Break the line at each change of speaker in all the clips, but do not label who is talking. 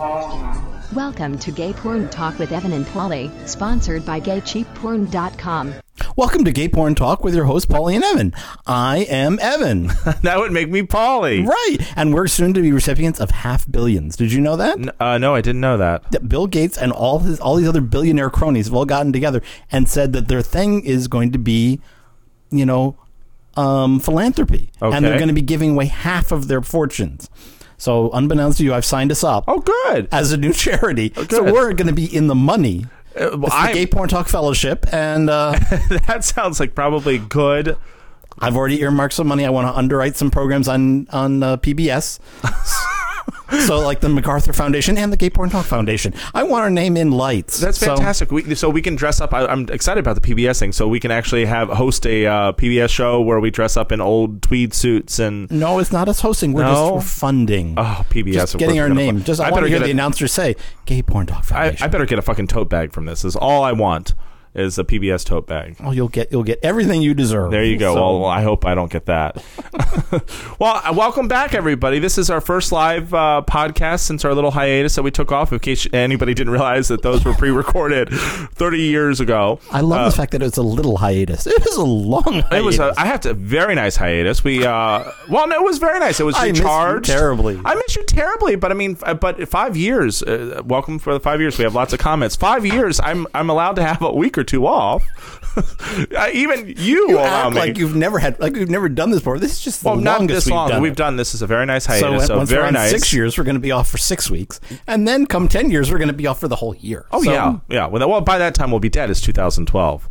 Welcome to Gay Porn Talk with Evan and Paulie, sponsored by GayCheapPorn.com.
Welcome to Gay Porn Talk with your host, Paulie and Evan. I am Evan.
that would make me Paulie.
right. And we're soon to be recipients of half billions. Did you know that?
N- Uh, no, I didn't know that.
That Bill Gates and all his all these other billionaire cronies have all gotten together and said that their thing is going to be, you know, um, philanthropy. And they're going to be giving away half of their fortunes. So, unbeknownst to you, I've signed us up
Oh, good.
as a new charity. so we're going to be in the money.
Uh, well,
It's the Gay Porn Talk Fellowship, and uh,
that sounds like probably good.
I've already earmarked some money. I want to underwrite some programs on on uh, PBS. so, like the MacArthur Foundation and the Gay Porn Talk Foundation. I want our name in lights.
That's
So-
fantastic. We, so we can dress up. I, I'm excited about the PBS thing. So we can actually have host a uh, PBS show where we dress up in old tweed suits and
no, it's not us hosting. We're
No?
just funding.
oh PBS.
just getting our name.
fu-
Just I,
I
want to
better
hear the
a-
announcer say Gay Porn Talk
I,
Foundation.
I better get a fucking tote bag from this. Is all I want is a PBS tote bag.
oh, you'll get you'll get everything you deserve.
There you go.
So-
well, I hope I don't get that. well, uh, welcome back, everybody. This is our first live uh, podcast since our little hiatus that we took off. In case anybody didn't realize that those were pre-recorded 30 years ago.
I love the fact that it's a little hiatus. It was a long hiatus.
Uh, It was a, I have to very nice hiatus. We uh well no it was very nice. It was
I miss you
recharged
terribly.
I miss you terribly, but I mean but 5 years uh, welcome for the 5 years. We have lots of comments. 5 years I'm I'm allowed to have a week or two off. Even you,
you
allow
act
me.
like you've never had like you've never done this before. This is just the
not
longest
this
we've
long.
done.
we've
it.
done this is a very nice
So,
hiatus. So,
we're
very nice.
six years, we're going to be off for six weeks, and then come ten years, we're going to be off for the whole year.
Oh
So,
yeah, yeah. Well, well, by that time we'll be dead. It's 2012.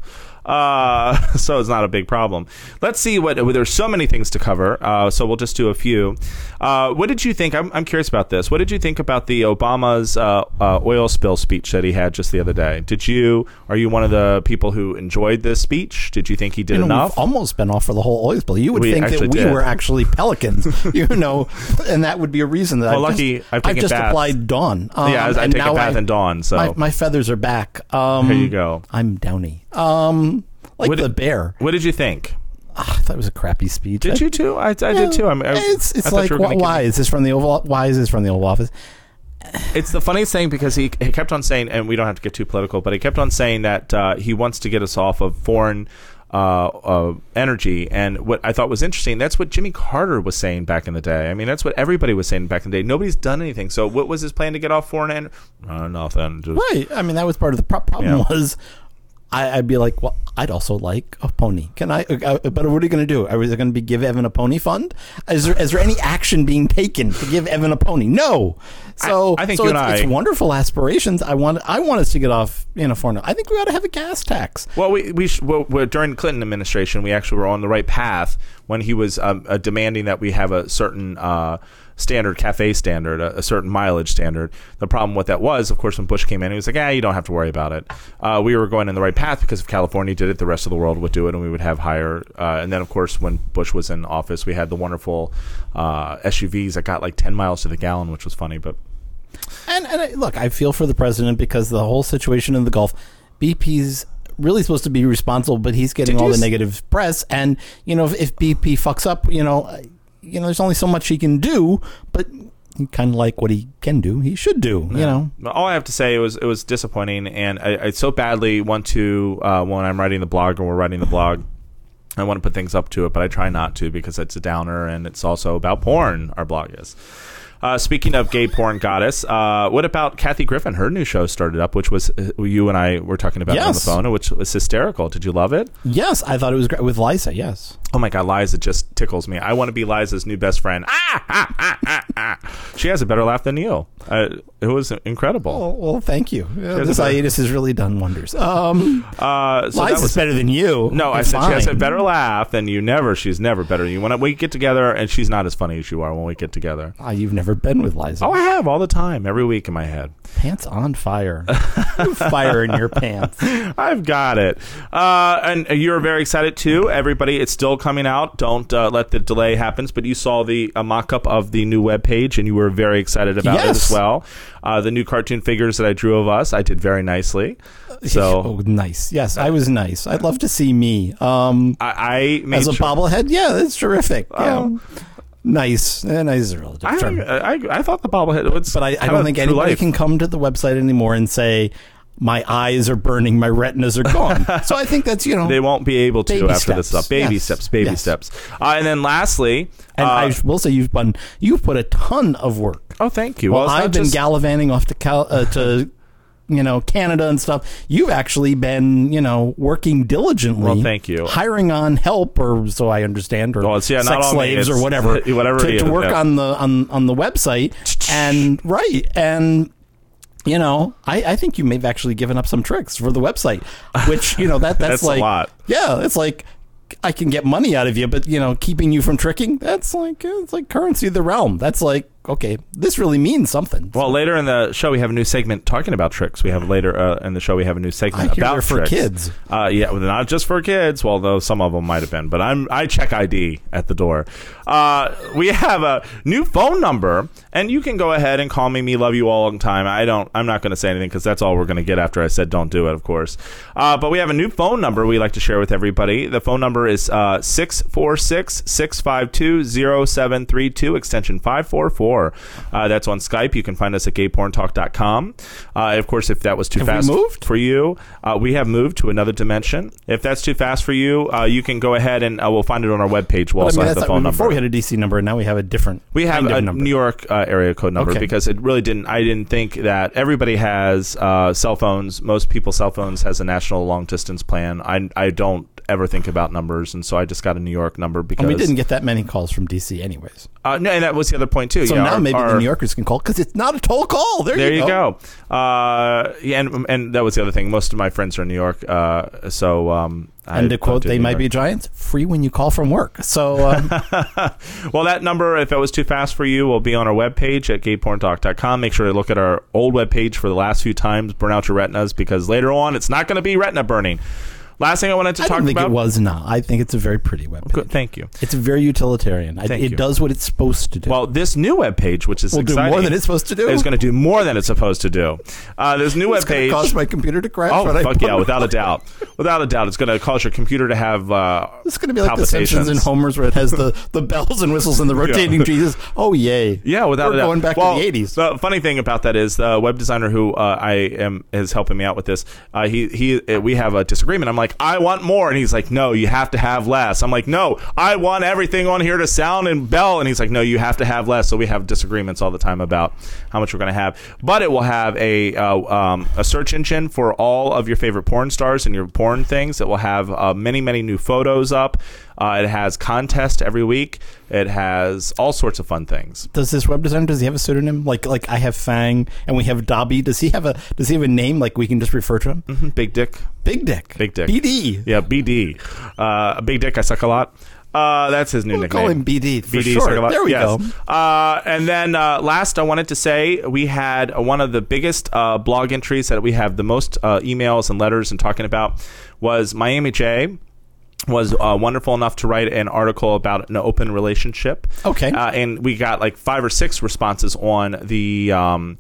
Uh, so it's not a big problem. Let's see what there's so many things to cover. Uh, so we'll just do a few. Uh, what did you think? I'm, I'm curious about this. What did you think about the Obama's uh, uh, oil spill speech that he had just the other day? Did you? Are you one of the people who enjoyed this speech? Did you think he did
You know,
enough?
we've almost been off for the whole oil spill. You would
We
think that we
did.
were actually pelicans, you know, and that would be a reason that
Well,
I've
lucky
just,
I've taken
just
baths.
applied Dawn. Um,
yeah, I, was- I take a bath
I-
in dawn. So
my, my feathers are back. Um,
There you go.
I'm downy. Um, like
What
the bear.
what did you think?
Ah, I thought it was a crappy speech.
Did you too? I, I did too. I'm, I,
it's it's like
you were
wh-
gonna give
why is this from the Oval? Why is this from the Oval Office?
It's the funniest thing because he, he kept on saying, and we don't have to get too political, but he kept on saying that uh, he wants to get us off of foreign uh, uh, energy. And what I thought was interesting, that's what Jimmy Carter was saying back in the day. I mean, that's what everybody was saying back in the day. Nobody's done anything. So what was his plan to get off foreign energy? Uh, nothing. Just,
Right. I mean, that was part of the pro- problem.
Yeah.
Was I, I'd be like, well, I'd also like a pony. Can I? Uh, but what are you going to do? Are we going to be give Evan a pony fund? Is there is there any action being taken to give Evan a pony? No. So
I- I think
so
you
it's,
and
it's wonderful aspirations. I want I want us to get off in a foreign. I think we ought to have a gas tax.
Well, we we sh- well, during the Clinton administration, we actually were on the right path when he was um, uh, demanding that we have a certain uh, standard cafe standard, a, a certain mileage standard. The problem with that was, of course, when Bush came in, he was like, "Ah, you don't have to worry about it." Uh, we were going in the right path because if California did it, the rest of the world would do it, and we would have higher. Uh, and then, of course, when Bush was in office, we had the wonderful uh, SUVs that got like ten miles to the gallon, which was funny, but.
And and I, look, I feel for the president because the whole situation in the Gulf, BP's really supposed to be responsible, but he's getting
Did
all the
s-
negative press. And you know, if, if BP fucks up, you know, uh, you know, there's only so much he can do. But kind of like what he can do, he should do. You know,
all I have to say it was it was disappointing, and I, I so badly want to uh, when I'm writing the blog or we're writing the blog. I want to put things up to it, but I try not to because it's a downer and it's also about porn. Our blog is. Uh, speaking of gay porn goddess, uh, what about Kathy Griffin? Her new show started up, which was uh, you and I were talking about it on the
Yes.
phone, which was hysterical. Did you love it?
yes, I thought it was great with Liza. Yes,
Oh my God, Liza just tickles me. I want to be Liza's new best friend. Ah, ah, ah, ah. She has a better laugh than Neil. Uh, it was incredible.
well, well thank you. Uh, this
better-
hiatus has really done wonders. Um,
Uh, so that
Liza's
was
better than you.
No, I said she has a better laugh than you. Never. She's never better than you. When we get together, and she's not as funny as you are when we get together.
Ah, you've never been with Liza.
Oh, I have all the time, every week in my head.
Pants on fire. fire in your pants.
I've got it. Uh, and you're very excited too. Everybody, it's still coming out. Don't uh, let the delay happen. But you saw the uh, mock up of the new webpage, and you were very excited about it as well. Uh, the new cartoon figures that I drew of us, I did very nicely. So
oh, nice. Yes, I was nice. I'd love to see me. Um,
I, I made
as a
sure-
bobblehead, yeah, that's terrific. Yeah. Nice. Eh, nice is a relative
I,
term.
I, I thought the bobblehead was
but I, I don't think anybody
life.
can come to the website anymore and say my eyes are burning, my retinas are gone. so I think that's you know.
They won't be able to after this stuff. Baby
Yes.
steps, baby
Yes.
steps. Uh, and then lastly,
and
uh,
I will say you've done you've put a ton of work.
oh, thank you.
Well,
not
I've been
just-
gallivanting off to Cal, uh, to you know Canada and stuff. You've actually been you know working diligently.
Well, thank you.
Hiring on help, or so I understand, or
Well, yeah, not
sex slaves or whatever,
whatever
to, to work
yeah.
on the on on the website. and right and. You know, I, I think you may have actually given up some tricks for the website, which you know that that's,
That's a
like
lot.
yeah, it's like I can get money out of you, but you know, keeping you from tricking, that's like it's like currency of the realm. That's like okay, this really means something.
Well, later in the show, we have a new segment talking about tricks. We have later uh, in the show, we have a new segment
I
about
they're for
tricks.
kids.
Uh, yeah, well, not just for kids. Well, though some of them might have been, but I'm I check ID at the door. Uh, we have a new phone number, and you can go ahead and call me. Me love you all the time. I don't. I'm not going to say anything because that's all we're going to get after I said don't do it. Of course, uh, but we have a new phone number we like to share with everybody. The phone number is uh, six four six six five two zero seven three two extension five four four. Uh, That's on Skype. You can find us at gayporntalk.com. Uh, of course, if that was too
Have
fast
moved?
for you, uh, we have moved to another dimension. If that's too fast for you, uh, you can go ahead and uh, we'll find it on our webpage. We'll also
I mean,
have the phone
not, before
number.
we had a DC number, and now we have a different.
We have a
number.
New York uh, area code number
Okay.
because it really didn't. I didn't think that everybody has uh, cell phones. Most people's cell phones has a national long distance plan. I I don't ever think about numbers, and so I just got a New York number because
And we didn't get that many calls from DC, anyways.
Uh, no, and that was the other point too.
So
yeah,
now
our-
maybe
our-
the New Yorkers can call because it's not a toll call. There,
There you
go.
go. Uh, yeah, and and that was the other thing. Most of my friends are in New York, uh, so um, I
And to quote, they
New
might
York.
be giants. Free when you call from work. So um,
Well, that number, if it was too fast for you, will be on our webpage at gayporntalk.com. Make sure to look at our old webpage for the last few times, burn out your retinas, because later on it's not going to be retina burning. Last thing I wanted to
I
talk
think
about.
it was not. I think it's a very pretty webpage.
Good, thank you.
It's very utilitarian. I,
Thank
it
you.
does what it's supposed to do.
Well, this new web page, which is
will do
exciting,
more than it's supposed to do.
is going to do more than it's supposed to do. Uh, this new web page.
It's gonna
webpage.
cause my computer to crash.
Oh
when
fuck
put-
yeah! Without a doubt, without a doubt, it's going to cause your computer to have. Uh,
It's going to be like the. Simpsons and Homer's, where it has the, the bells and whistles and the rotating cheeses. Oh yay!
Yeah, without
We're
a doubt.
going back
Well,
to the eighties.
The funny thing about that is the web designer who uh, I am is helping me out with this. Uh, he he, uh, we have a disagreement. I'm like, I want more, and he's like, No, you have to have less. I'm like, No, I want everything on here to sound and bell, and he's like, No, you have to have less. So we have disagreements all the time about how much we're going to have. But it will have a uh, um, a search engine for all of your favorite porn stars and your porn things. It will have uh, many many new photos up. Uh, it has contest every week. It has all sorts of fun things.
Does this web designer does he have a pseudonym? Like like I have Fang and we have Dobby. Does he have a does he have a name like we can just refer to him?
Big Dick.
Big Dick.
Big Dick.
BD.
Yeah, BD. Uh, Big Dick, I suck a lot. Uh, that's his new
We'll
nickname.
call him BD for
BD
short.
suck a lot.
There we
Yes.
go.
Uh, and then uh, last, I wanted to say we had one of the biggest uh, blog entries that we have the most uh, emails and letters and talking about was Miami J was uh, wonderful enough to write an article about an open relationship.
Okay.
Uh, and we got like five or six responses on the um,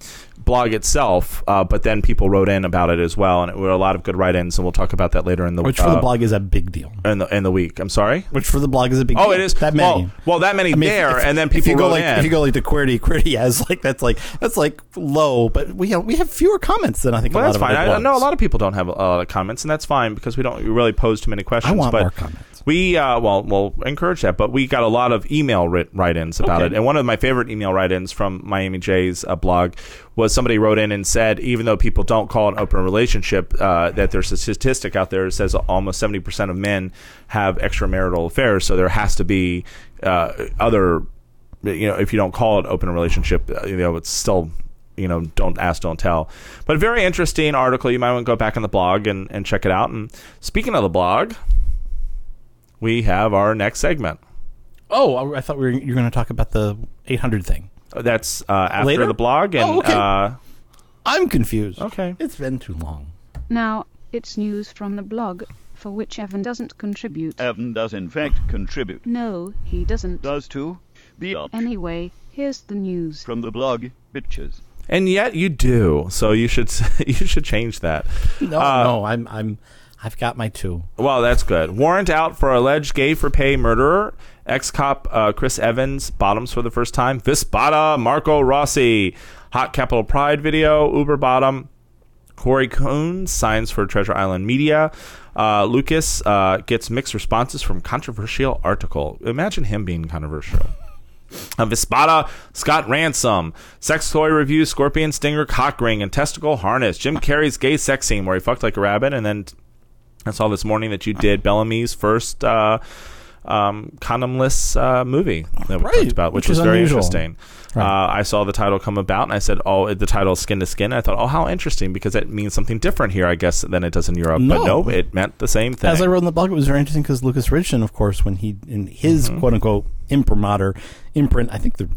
blog itself, uh, but then people wrote in about it as well, and it were a lot of good write-ins, and we'll talk about that later in the
Which for the
uh,
blog is a big deal.
in the in the week. I'm sorry.
Which for the blog is a big deal.
Oh,
deal.
it is
that many.
Well, well that many
I mean,
there,
if-
and then
if
people
you go like
in.
if you go like to Queerty, Queerty has like that's like that's like low, but we have we have fewer comments than I think.
well,
a
that's fine. I, I know a lot of people don't have a lot of comments, and that's fine because we don't really pose too many questions.
I want
but
more comments.
We uh, well, we'll encourage that, but we got a lot of email writ- write-ins about
Okay.
it, and one of my favorite email write-ins from Miami J's uh, blog was somebody wrote in and said, even though people don't call it an open relationship, uh, that there's a statistic out there that says almost seventy percent of men have extramarital affairs, so there has to be uh, other, you know, if you don't call it open relationship, uh, you know, it's still you know, don't ask, don't tell. But very interesting article. You might want to go back on the blog and, and check it out. And speaking of the blog, we have our next segment.
Oh, I I thought we were, you were going to talk about the 800 thing.
That's uh, after
Later?
the blog. And
Oh, okay.
uh,
I'm confused.
Okay.
It's been too long.
Now, it's news from the blog, for which Evan doesn't contribute.
Evan does in fact contribute.
No, he doesn't.
Does too. Be up
Anyway, here's the news.
from the blog, bitches.
and yet you do. So you should you should change that.
No,
Uh,
no, I'm I'm I've got my two.
Well, that's good. Warrant out for alleged gay for pay murderer Ex cop uh, Chris Evans bottoms for the first time. Vispada Marco Rossi. Hot Capital Pride video. Uber bottom. Corey Coon signs for Treasure Island Media. Uh, Lucas uh, gets mixed responses from controversial article. Imagine him being controversial. Uh, Vispada, Scott Ransom, sex toy review, scorpion stinger, cock ring, and testicle harness. Jim Carrey's gay sex scene where he fucked like a rabbit, and then I saw this morning that you did Bel Ami's first uh, um, condomless uh, movie that we
Right,
talked about, which,
which
was very
unusual.
interesting.
Right.
Uh, I saw the title come about, and I said, "Oh, the title is Skin to Skin." I thought, "Oh, how interesting!" Because it means something different here, I guess, than it does in Europe. But
No.
no, it meant the same thing.
As I wrote in the blog, it was very interesting because Lucas Richardson, of course, when he in his
Mm-hmm.
quote unquote imprimatur imprint, I think they're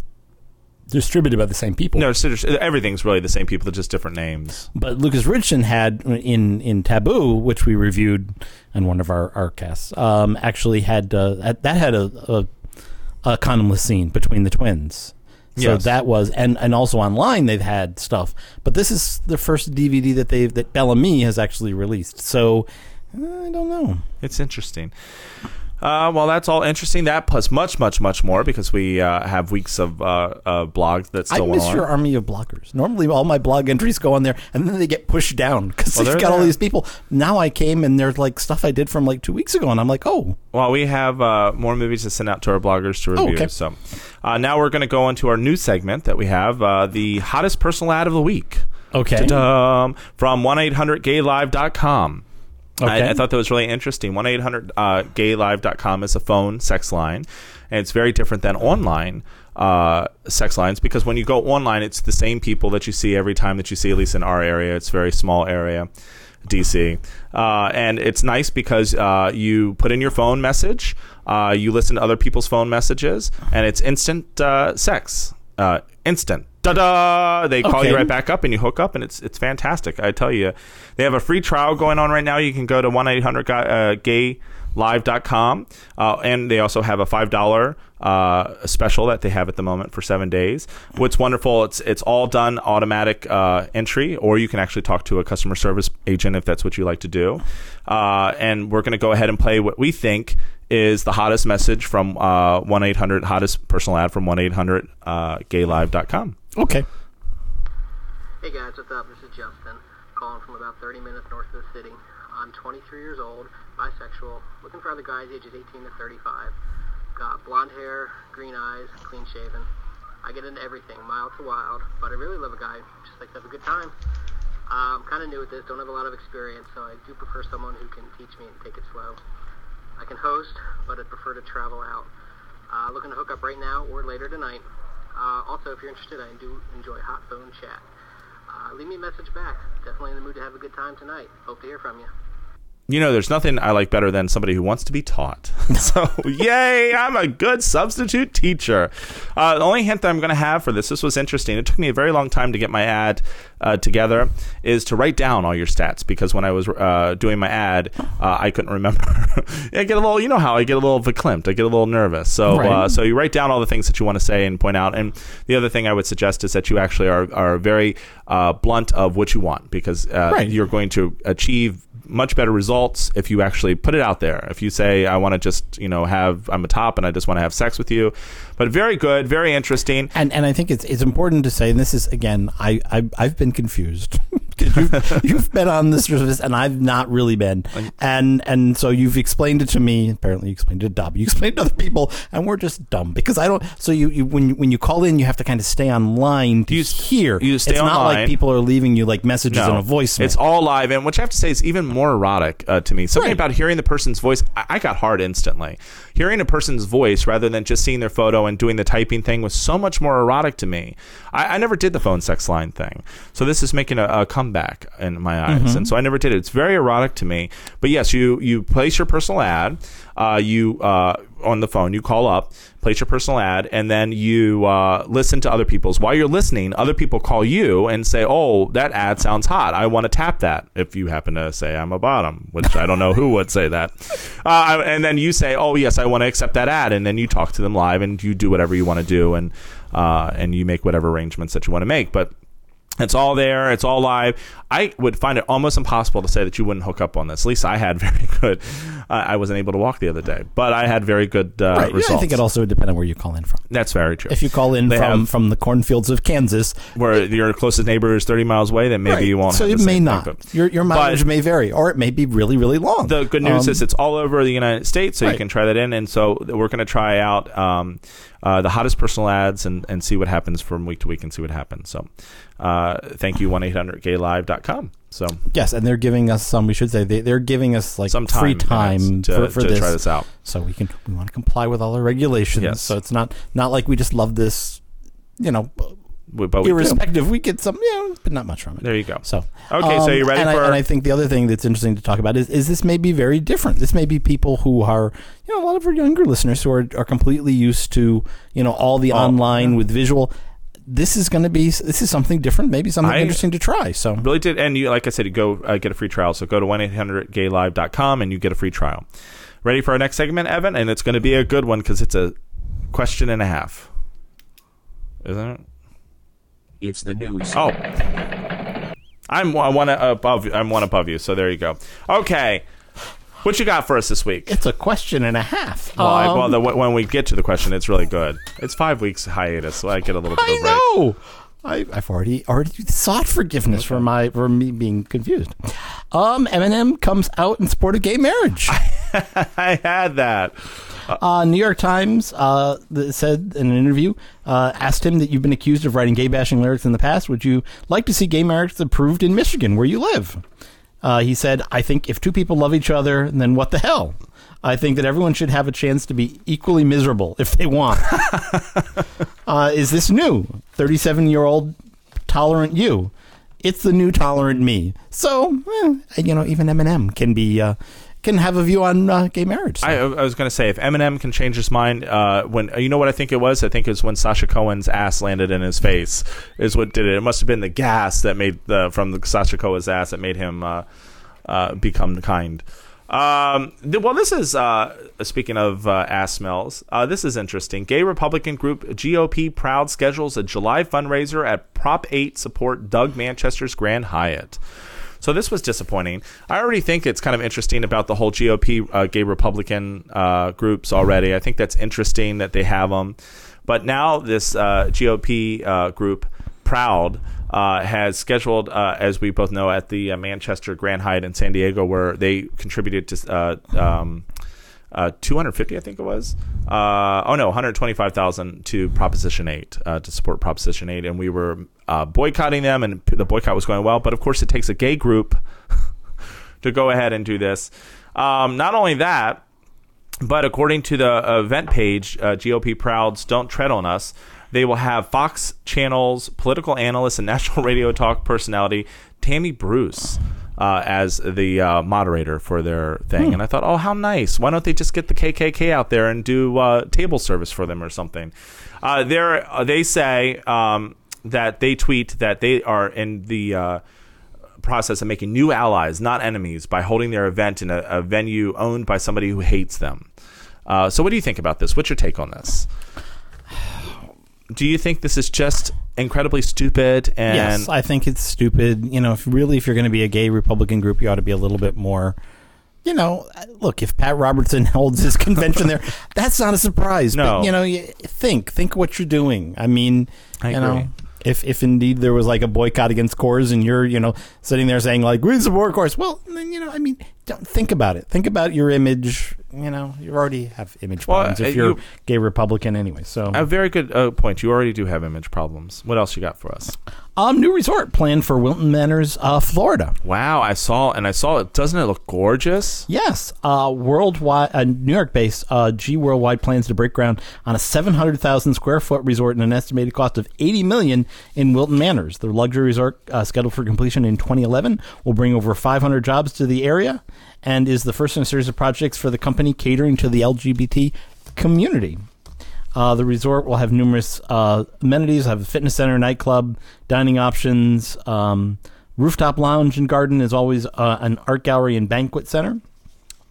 distributed by the same people.
no, everything's really the same people, they're just different names.
But Lucas Richardson had in in Taboo, which we reviewed in one of our our casts, um, actually had uh, that had a, a a condomless scene between the twins. So
Yes.
that was and and also online they've had stuff, but this is the first DVD that they've that Bel Ami has actually released. So I don't know.
It's interesting. Uh, well, that's all interesting. That plus much, much, much more because we uh, have weeks of uh, uh, blogs that
I
still went
miss
on.
your army of bloggers. Normally, all my blog entries go on there, and then they get pushed down because
Well,
they've got all these people. Now I came, and there's like stuff I did from like two weeks ago, and I'm like, oh,
Well, we have uh, more movies to send out to our bloggers to
Oh,
review.
okay.
So uh, now we're going to go into our new segment that we have uh, the hottest personal ad of the week.
okay,
Ta-dum, from 1-800-GAYLIVE.com.
Okay.
I, I thought that was really interesting. 1-800-GAYLIVE.com is a phone sex line, and it's very different than online uh, sex lines because when you go online, it's the same people that you see every time that you see, at least in our area. It's a very small area. DC, uh, and it's nice because uh, you put in your phone message, uh, you listen to other people's phone messages, and it's instant uh, sex, uh, instant. Da da! They call you right back up and you hook up, and it's it's fantastic. I tell you, they have a free trial going on right now. You can go to one eight hundred uh, gay live.com uh, and they also have a five dollar uh, special that they have at the moment for seven days what's wonderful it's it's all done automatic uh, entry or you can actually talk to a customer service agent if that's what you like to do uh, and we're going to go ahead and play what we think is the hottest message from uh, 1-800 hottest personal ad from 1-800 uh, gaylive.com
okay.
Hey guys, what's up? This is Justin, calling from about 30 minutes north of the city. I'm 23 years old, bisexual, looking for other guys ages 18 to 35. Got blonde hair, green eyes, clean shaven. I get into everything, mild to wild, but I really love a guy, just like to have a good time. Uh, I'm kind of new at this, don't have a lot of experience, so I do prefer someone who can teach me and take it slow. I can host, but I'd prefer to travel out. Uh, looking to hook up right now or later tonight. Uh, also, if you're interested, I do enjoy hot phone chat. Uh, leave me a message back. Definitely in the mood to have a good time tonight. Hope to hear from you.
You know, there's nothing I like better than somebody who wants to be taught. so, yay, I'm a good substitute teacher. Uh, the only hint that I'm going to have for this, this was interesting. It took me a very long time to get my ad uh, together, is to write down all your stats because when I was uh, doing my ad, uh, I couldn't remember. I get a little, you know how I get a little verklempt, I get a little nervous. So,
Right.
uh, so you write down all the things that you want to say and point out. And the other thing I would suggest is that you actually are, are very uh, blunt of what you want because uh,
Right.
you're going to achieve much better results if you actually put it out there. If you say, I want to just, you know, have, I'm a top and I just want to have sex with you. But very good, very interesting.
And and I think it's it's important to say, and this is again, I, I I've been confused you've, you've been on this service and I've not really been, and and so you've explained it to me. Apparently, you explained it to Dub. You explained it to other people, and we're just dumb because I don't. So you, you when you, when you call in, you have to kind of stay online to
You
hear.
you stay
it's not like people are leaving you like messages in a voice.
It's all live, and which I have to say is even more erotic uh, to me. Something
Right.
about hearing the person's voice, I, I got hard instantly. Hearing a person's voice rather than just seeing their photo and doing the typing thing was so much more erotic to me. I, I never did the phone sex line thing, so this is making a, a comeback in my eyes,
Mm-hmm.
and so I never did it. It's very erotic to me. But yes, you you place your personal ad, uh, you uh, on the phone, you call up, place your personal ad, and then you uh, listen to other people's. While you're listening, other people call you and say, "Oh, that ad sounds hot. I want to tap that." If you happen to say I'm a bottom, which I don't know who would say that, uh, and then you say, "Oh, yes, I want to accept that ad," and then you talk to them live and you do whatever you want to do, and uh, and you make whatever arrangements that you want to make, but. It's all there. It's all live. I would find it almost impossible to say that you wouldn't hook up on this. At least I had very good. Uh, I wasn't able to walk the other day, but I had very good uh,
Right.
Results.
I think it also would depend on where you call in from.
That's very true.
If you call in
They
from,
have-
from the cornfields of Kansas,
where your closest neighbor is 30 miles away, then maybe
right,
you won't.
So it may not.
thing,
your your mileage
But-
may vary, or it may be really really long.
The good news
Um,
is it's all over the United States, so you can try that in. And so we're going to try out um, uh, the hottest personal ads and, and see what happens from week to week and see what happens. So uh, thank you, 1 800 gaylive.com. So
yes, and they're giving us some. We should say they, they're giving us like
some time,
free time
to,
for, for
to
this,
try this out.
so we can we want to comply with all our regulations.
Yes.
So it's not not like we just love this, you know,
We- But we do.
irrespective. We get some, you know, but not much from it.
There you go.
So
Okay, so you ready
and
for-
I, and I think the other thing that's interesting to talk about is is this may be very different. This may be people who are you know a lot of our younger listeners who are are completely used to you know all the
Oh,
online with visual. This is going to be this is something different, maybe something
I-
interesting to try. So
really did and you like i said you go uh, get a free trial so go to 1-800-gaylive.com and you get a free trial ready for our next segment evan and it's going to be a good one because it's a question and a half isn't it
It's the news.
oh i'm one one above i'm one above you so there you go okay what you got for us this week
it's a question and a half.
well, I,
Um,
well the, when we get to the question it's really good it's five weeks hiatus so i get a little bit of a
I
break
know. I, I've already already sought forgiveness for my for me being confused. Um, Eminem comes out in support of gay marriage.
i had that
Uh, New York Times uh, said in an interview, uh, asked him that you've been accused of writing gay bashing lyrics in the past. Would you like to see gay marriage approved in Michigan, where you live? Uh, he said, I think if two people love each other, then what the hell? I think that everyone should have a chance to be equally miserable if they want. uh, is this new? 37 year old tolerant you. It's the new tolerant me. So, eh, you know, even Eminem can be. Uh, can have a view on uh, gay marriage. So-
I, I was going to say if Eminem can change his mind, uh, when you know what I think it was, I think it was when Sacha Cohen's ass landed in his face is what did it. It must have been the gas that made the from the Sacha Cohen's ass that made him uh, uh, become kind. Um, th- well, this is uh, speaking of uh, ass smells. Uh, this is interesting. Gay Republican group GOProud schedules a July fundraiser at Prop 8 support Doug Manchester's Grand Hyatt. So this was disappointing. I already think it's kind of interesting about the whole GOP uh, gay Republican uh, groups already. I think that's interesting that they have them. But now this uh, GOP uh, group, Proud, uh, has scheduled, uh, as we both know, at the uh, Manchester Grand Hyatt in San Diego, where they contributed to. Uh, um, uh, 250, I think it was. Uh, oh no, 125,000 to Proposition 8 uh, to support Proposition 8, and we were uh, boycotting them, and the boycott was going well. But of course, it takes a gay group to go ahead and do this. Um, not only that, but according to the event page, GOProud's Don't Tread on Us, they will have Fox Channel's political analyst and national radio talk personality Tammy Bruce uh, as the uh, moderator for their thing. And I thought, oh, how nice. Why don't they just get the KKK out there and do uh, table service for them or something? Uh, uh, they say um, that they tweet that they are in the uh, process of making new allies, not enemies, by holding their event in a, a venue owned by somebody who hates them. Uh, so, what do you think about this? What's your take on this? Do you think this is just incredibly stupid? And
yes, I think it's stupid. You know, if really, if you're going to be a gay Republican group, you ought to be a little bit more. You know, look, if Pat Robertson holds his convention there, that's not a surprise.
No.
but, you know, you think, think what you're doing. I mean,
I
you
agree.
know, if if indeed there was like a boycott against Coors, and you're, you know, sitting there saying like we support Coors, well, then you know, I mean, don't think about it. Think about your image. You know, you already have image
Well,
problems
uh,
if you're
you-
gay Republican anyway. So,
a very good uh, point. You already do have image problems. What else you got for us?
Um, new resort planned for Wilton Manors, uh, Florida.
Wow, I saw and I saw it. Doesn't it look gorgeous?
Yes, uh, worldwide, uh, New York-based uh, G Worldwide plans to break ground on a 700,000 square foot resort and an estimated cost of 80 million in Wilton Manors. The luxury resort, uh, scheduled for completion in 2011, will bring over 500 jobs to the area and is the first in a series of projects for the company catering to the LGBT community. Uh, the resort will have numerous uh, amenities, have a fitness center, nightclub, dining options, um, rooftop lounge and garden, is always, uh, an art gallery and banquet center.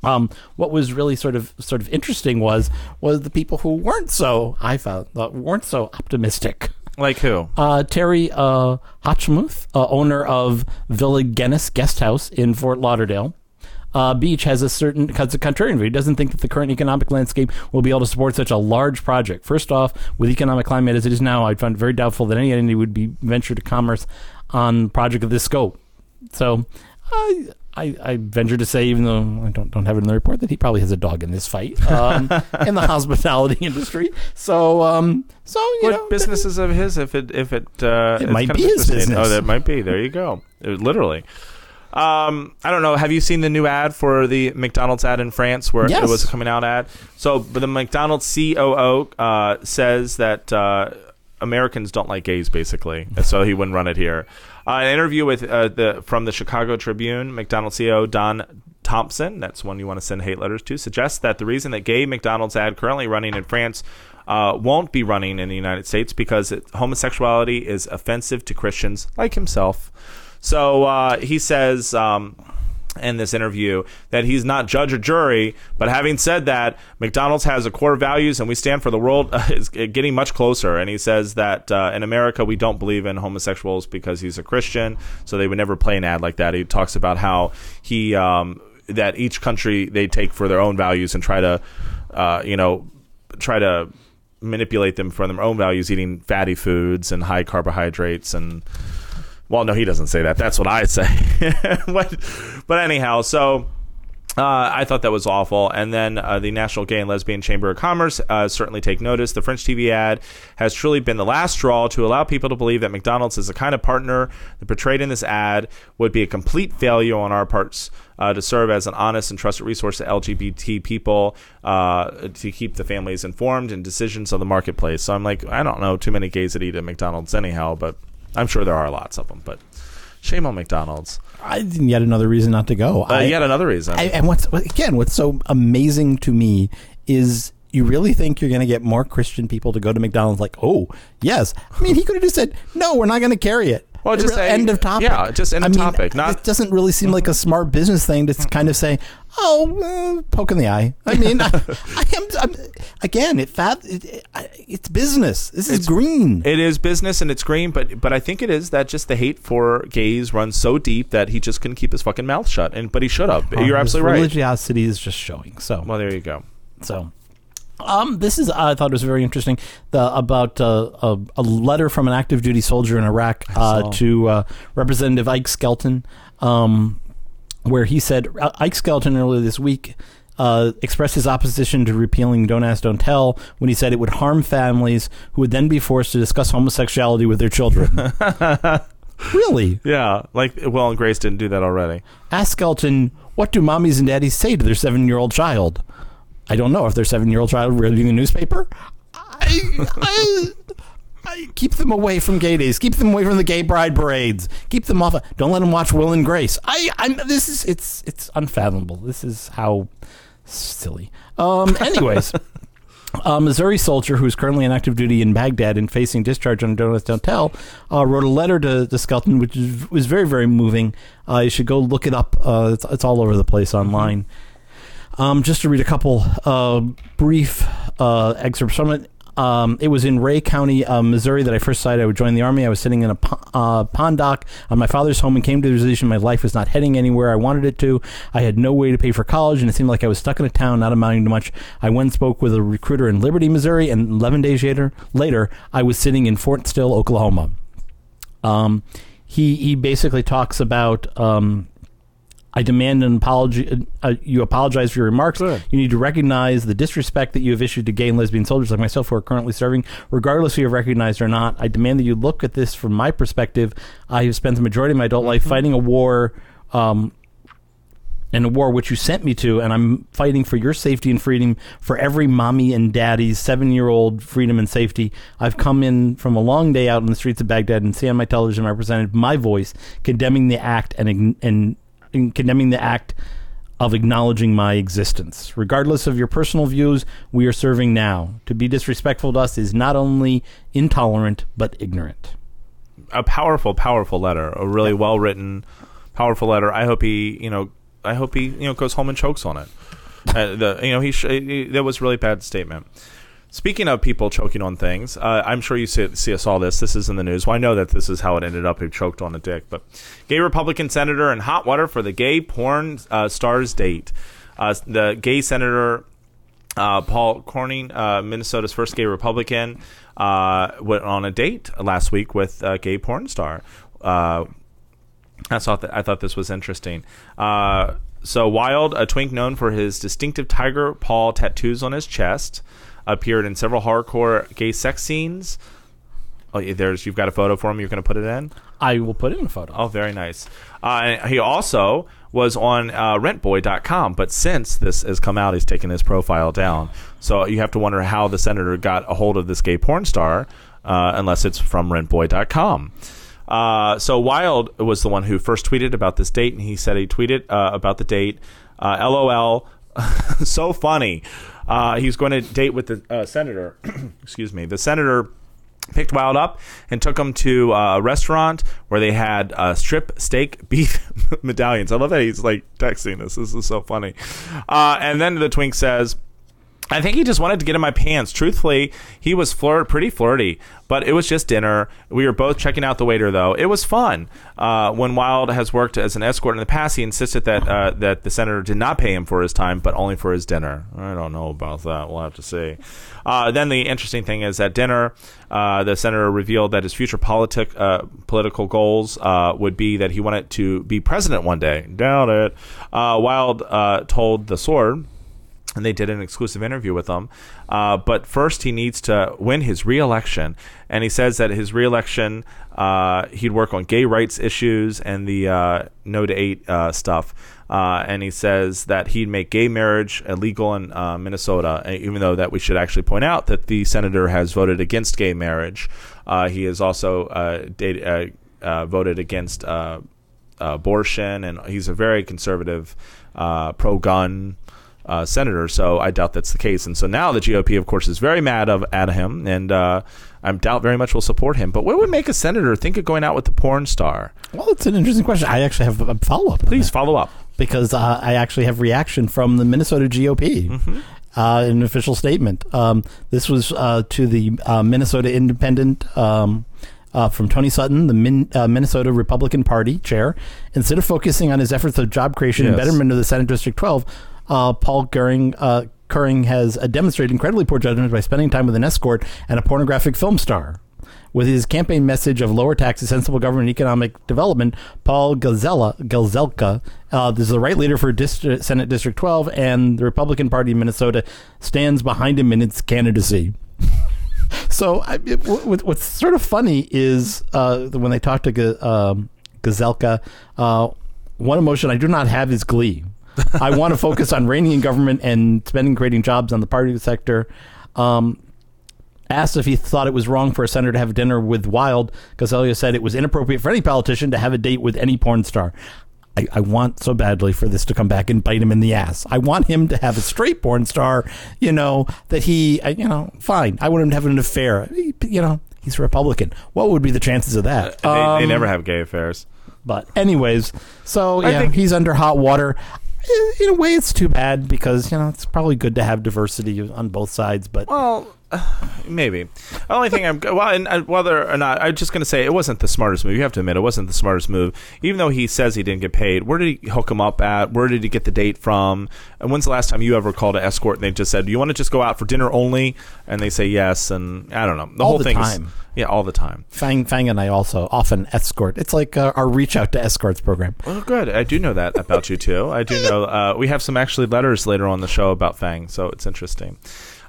Um, what was really sort of sort of interesting was was the people who weren't so I found uh, weren't so optimistic
Like who?
Uh, Terry uh, Hotchmuth, uh, owner of Villa Guinness Guest House in Fort Lauderdale. Uh, Beach has a certain because a contrarian view. He doesn't think that the current economic landscape will be able to support such a large project. First off, with economic climate as it is now, I find it very doubtful that any entity would be venture to commerce on a project of this scope. So, I, I, I venture to say, even though I don't don't have it in the report, that he probably has a dog in this fight um, in the hospitality industry. So, um, so you
what
know,
business is of his if it if it uh,
It might be his business.
Oh, that might be. There you go. It- literally. Um, I don't know. Have you seen the new ad for the McDonald's ad in France where
Yes.
it was coming out ad? So, but the McDonald's COO uh, says that uh, Americans don't like gays, basically, so he wouldn't run it here. Uh, an interview with uh, the from the Chicago Tribune, McDonald's CEO Don Thompson, that's one you want to send hate letters to, suggests that the reason that gay McDonald's ad currently running in France uh, won't be running in the United States because it, homosexuality is offensive to Christians like himself. So uh, he says um, in this interview that he's not judge or jury, but having said that, McDonald's has a core values and we stand for the world uh, is getting much closer. And he says that uh, in America we don't believe in homosexuals because he's a Christian, so they would never play an ad like that. He talks about how he um, that each country they take for their own values and try to, uh, you know, try to manipulate them for their own values, eating fatty foods and high carbohydrates and. Well, no, he doesn't say that. That's what I say. but, but anyhow, so uh, I thought that was awful. And then uh, the National Gay and Lesbian Chamber of Commerce uh, certainly take notice. The French TV ad has truly been the last straw to allow people to believe that McDonald's is the kind of partner that portrayed in this ad would be a complete failure on our parts. Uh, to serve as an honest and trusted resource to LGBT people, uh, to keep the families informed in decisions of the marketplace. So I'm like, I don't know too many gays that eat at McDonald's anyhow, but I'm sure there are lots of them. But shame on McDonald's.
I yet another reason not to go.
Uh,
I,
yet another reason.
I, and what's again, what's so amazing to me is you really think you're going to get more Christian people to go to McDonald's? Like, oh yes. I mean, he could have just said, no, we're not going to carry it.
Well, just say-
end of topic.
yeah, just end
I
of
mean,
topic, not-
it doesn't really seem like a smart business thing to kind of say, oh, uh, poke in the eye. I mean, I, I am I'm, again. It fat. It, it, it's business. This is green.
It is business and it's green, but but I think it is that just the hate for gays runs so deep that he just couldn't keep his fucking mouth shut. And but he should have. You're
His
absolutely right.
Religiosity is just showing. So
Well, there you go.
So, um, this is I thought it was very interesting. The about uh, a, a letter from an active duty soldier in Iraq uh, to uh, Representative Ike Skelton, um, where he said uh, Ike Skelton earlier this week. Uh, expressed his opposition to repealing Don't Ask, Don't Tell when he said it would harm families who would then be forced to discuss homosexuality with their children. really?
Yeah, like and Grace didn't do that already.
Ask Skelton, what do mommies and daddies say to their seven year old child? I don't know if their seven year old child reading the newspaper. I, I, I keep them away from gay days. Keep them away from the gay pride parades. Keep them off. Don't let them watch Will and Grace. I, I'm. This is. It's. It's unfathomable. This is how silly. Um. Anyways. A Missouri soldier who is currently on active duty in Baghdad and facing discharge on Don't Ask, Don't Tell uh, wrote a letter to, to Skelton, which is, was very, very moving. Uh, you should go look it up. Uh, it's, it's all over the place online. Um, just to read a couple uh, brief uh, excerpts from it. Um, it was in Ray County, uh, Missouri, that I first decided I would join the army. I was sitting in a uh, pond dock on my father's home and came to the decision my life was not heading anywhere I wanted it to. I had no way to pay for college, and it seemed like I was stuck in a town not amounting to much. I went spoke with a recruiter in Liberty, Missouri, and 11 days later, later I was sitting in Fort Sill, Oklahoma. Um, he he basically talks about um, I demand an apology. Uh, you apologize for your remarks. You need to recognize the disrespect that you have issued to gay and lesbian soldiers like myself who are currently serving, regardless if you have recognized or not. I demand that you look at this from my perspective. I have spent the majority of my adult life fighting a war. Um, in a war which you sent me to, and I'm fighting for your safety and freedom, for every mommy and daddy's seven year old freedom and safety. I've come in from a long day out in the streets of Baghdad and see on my television represented my voice condemning the act and, and, and condemning the act of acknowledging my existence. Regardless of your personal views, we are serving now. To be disrespectful to us is not only intolerant, but ignorant.
a powerful, powerful letter. A really well written, powerful letter. I hope he, you know, I hope he, you know, goes home and chokes on it. Uh, the, you know, he, sh- he that was a really bad statement. Speaking of people choking on things, uh, I'm sure you see, see us all this. This is in the news. Well, I know that this is how it ended up. He choked on a dick. But gay Republican senator in hot water for the gay porn uh, stars date. Uh, the gay senator uh, Paul Koering, uh, Minnesota's first gay Republican, uh, went on a date last week with a gay porn star. I thought I thought this was interesting. So Wild, a twink known for his distinctive tiger paw tattoos on his chest, appeared in several hardcore gay sex scenes. Oh, there's you've got a photo for him. You're going to put it in.
I will put in a photo.
Oh, very nice. Uh, he also was on uh, rentboy.com, but since this has come out, he's taken his profile down. So you have to wonder how the senator got a hold of this gay porn star, uh, unless it's from rentboy.com. Uh, so Wild was the one who first tweeted about this date, and he said he tweeted uh, about the date. Uh, LOL, so funny. Uh, he's going to date with the uh, senator. Excuse me. The senator picked Wild up and took him to a restaurant where they had uh, strip steak beef medallions. I love that he's like texting this. This is so funny. Uh, and then the twink says, I think he just wanted to get in my pants. Truthfully, he was flirt, pretty flirty, but it was just dinner. We were both checking out the waiter, though. It was fun. Uh, when Wild has worked as an escort in the past, he insisted that uh, that the senator did not pay him for his time, but only for his dinner. I don't know about that. We'll have to see. Uh, then the interesting thing is at dinner, uh, the senator revealed that his future politic uh, political goals uh, would be that he wanted to be president one day. Doubt it. Wild told the Sword and they did an exclusive interview with him. Uh, but first, he needs to win his reelection, and he says that his reelection, uh, he'd work on gay rights issues and the uh, no to eight uh, stuff. Uh, and he says that he'd make gay marriage illegal in uh, Minnesota, even though that we should actually point out that the senator has voted against gay marriage. He has also date, uh, voted against abortion, and he's a very conservative, pro-gun uh, senator. So I doubt that's the case. And so now the GOP, of course, is very mad of at him, and uh, I doubt very much will support him. But what would make a senator think of going out with the porn star?
Well, it's an interesting question. I actually have a follow up.
Please follow up.
because uh, I actually have reaction from the Minnesota GOP.
Mm-hmm.
Uh, an official statement. Um, this was uh, to the uh, Minnesota Independent um, uh, from Tony Sutton, the Min- uh, Minnesota Republican Party chair. Instead of focusing on his efforts of job creation and betterment of the Senate District 12, uh, Paul Koering. Uh, Koering has uh, demonstrated incredibly poor judgment by spending time with an escort and a pornographic film star. With his campaign message of lower taxes, sensible government, and economic development, Paul Gazella, Gazelka uh, is the right leader for District, Senate District 12, and the Republican Party in Minnesota stands behind him in its candidacy. so, I, it, what, what's sort of funny is uh, when they talk to Ga- um, Gazelka, uh, one emotion I do not have is glee. I want to focus on reigning in government and spending creating jobs on the party sector. Um, asked if he thought it was wrong for a senator to have dinner with Wild, Gazelka said it was inappropriate for any politician to have a date with any porn star. I, I want so badly for this to come back and bite him in the ass. I want him to have a straight porn star, you know, that he, you know, fine. I want him to have an affair. He- You know, he's a Republican. What would be the chances of that?
They, they
Um,
never have gay affairs.
but anyways, so
I
yeah,
think-
he's under hot water. In- a way, it's too bad because you know it's probably good to have diversity on both sides. But
Well, maybe. The only thing I'm well, and uh, whether or not I'm just going to say it wasn't the smartest move. You have to admit it wasn't the smartest move. Even though he says he didn't get paid, where did he hook him up at? Where did he get the date from? And when's the last time you ever called an escort and they just said, "Do you want to just go out for dinner only?" And they say yes, and I don't know. The
All
whole
the
thing
time.
is yeah, all the time.
Fang Fang and I also often escort. It's like uh, our reach out to escorts program.
Well, good. I do know that about you too. I do know. Uh, we have some actually letters later on the show about Fang, so it's interesting.